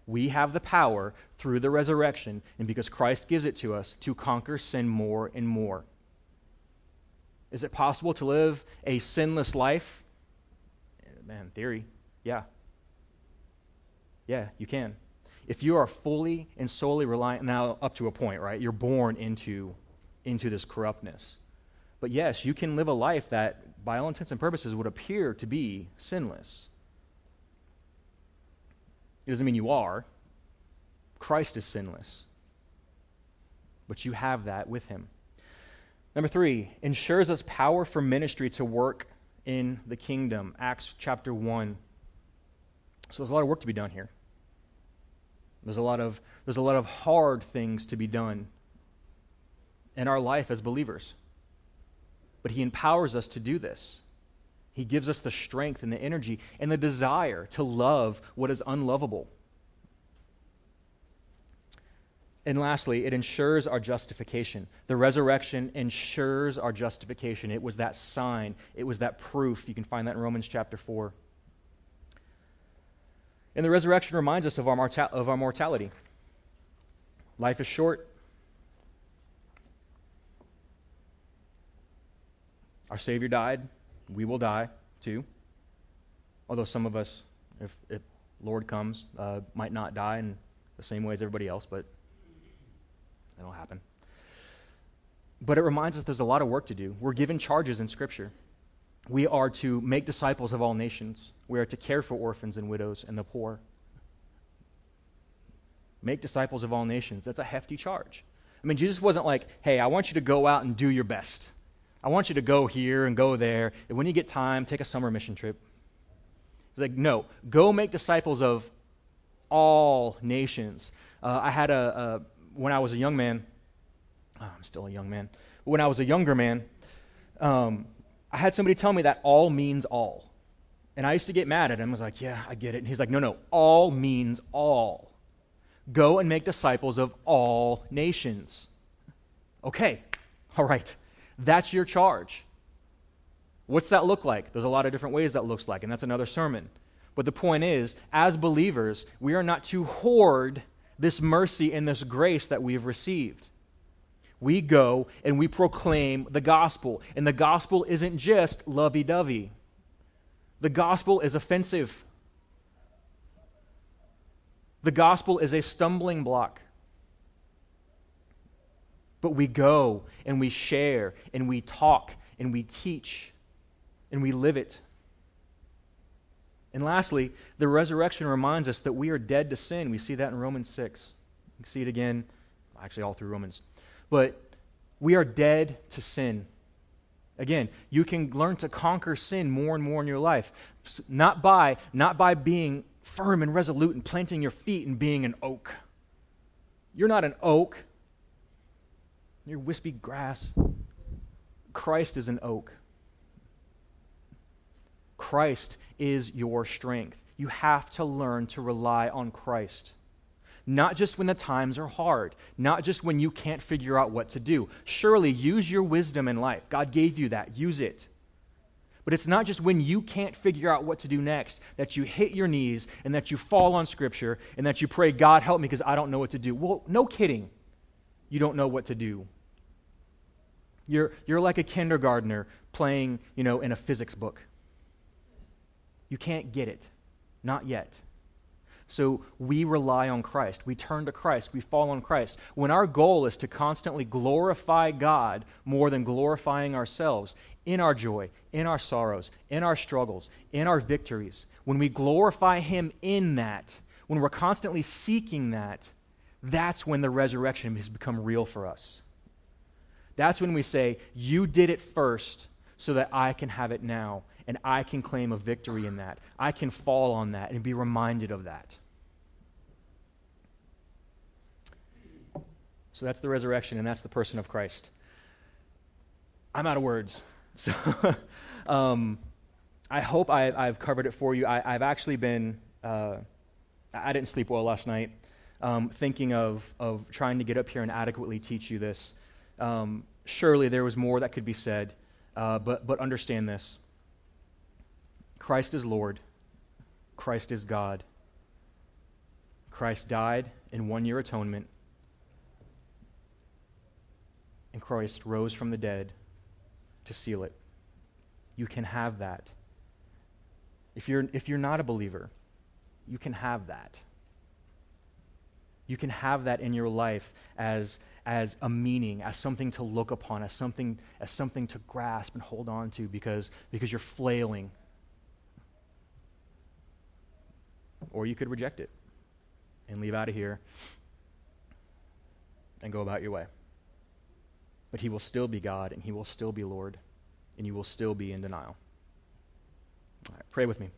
We have the power through the resurrection, and because Christ gives it to us, to conquer sin more and more. Is it possible to live a sinless life? Man, theory, yeah. Yeah, you can. If you are fully and solely reliant, now up to a point, right? You're born into, into this corruptness. But yes, you can live a life that, by all intents and purposes, would appear to be sinless. It doesn't mean you are. Christ is sinless. But you have that with him. Number three, ensures us power for ministry to work in the kingdom. Acts chapter 1. So there's a lot of work to be done here. There's a lot of, there's a lot of hard things to be done in our life as believers. But He empowers us to do this. He gives us the strength and the energy and the desire to love what is unlovable. And lastly, it ensures our justification. The resurrection ensures our justification. It was that sign, it was that proof. You can find that in Romans chapter 4. And the resurrection reminds us of our, morta- of our mortality. Life is short. Our Savior died. We will die too. Although some of us, if, Lord comes, uh, might not die in the same way as everybody else, but that'll happen. But it reminds us there's a lot of work to do. We're given charges in Scripture we are to make disciples of all nations. We are to care for orphans and widows and the poor. Make disciples of all nations. That's a hefty charge. I mean, Jesus wasn't like, hey, I want you to go out and do your best. I want you to go here and go there. And when you get time, take a summer mission trip. He's like, no, go make disciples of all nations. Uh, I had a, a, when I was a young man, oh, I'm still a young man, when I was a younger man, um, I had somebody tell me that all means all. And I used to get mad at him. I was like, yeah, I get it. And he's like, no, no, all means all. Go and make disciples of all nations. Okay, all right. That's your charge. What's that look like? There's a lot of different ways that looks like, and that's another sermon. But the point is, as believers, we are not to hoard this mercy and this grace that we have received we go and we proclaim the gospel. And the gospel isn't just lovey dovey, the gospel is offensive. The gospel is a stumbling block. But we go and we share and we talk and we teach and we live it. And lastly, the resurrection reminds us that we are dead to sin. We see that in Romans 6. You see it again, actually, all through Romans but we are dead to sin. Again, you can learn to conquer sin more and more in your life. Not by, not by being firm and resolute and planting your feet and being an oak. You're not an oak. You're wispy grass. Christ is an oak. Christ is your strength. You have to learn to rely on Christ not just when the times are hard, not just when you can't figure out what to do. Surely use your wisdom in life. God gave you that, use it. But it's not just when you can't figure out what to do next that you hit your knees and that you fall on Scripture and that you pray, God, help me because I don't know what to do. Well, no kidding. You don't know what to do. You're, you're like a kindergartner playing, you know, in a physics book. You can't get it. Not yet. So we rely on Christ. We turn to Christ. We fall on Christ. When our goal is to constantly glorify God more than glorifying ourselves in our joy, in our sorrows, in our struggles, in our victories, when we glorify Him in that, when we're constantly seeking that, that's when the resurrection has become real for us. That's when we say, You did it first so that I can have it now and I can claim a victory in that. I can fall on that and be reminded of that. So that's the resurrection, and that's the person of Christ. I'm out of words. So um, I hope I, have covered it for you. I, have actually been, uh, I didn't sleep well last night, um, thinking of, of trying to get up here and adequately teach you this. Um, surely there was more that could be said, uh, but, but understand this Christ is Lord, Christ is God. Christ died in one year atonement, and Christ rose from the dead to seal it. You can have that. If you're, if you're not a believer, you can have that. You can have that in your life as, as a meaning, as something to look upon, as something, as something to grasp and hold on to because, because you're flailing. Or you could reject it and leave out of here and go about your way. But he will still be God and he will still be Lord and you will still be in denial. Pray with me.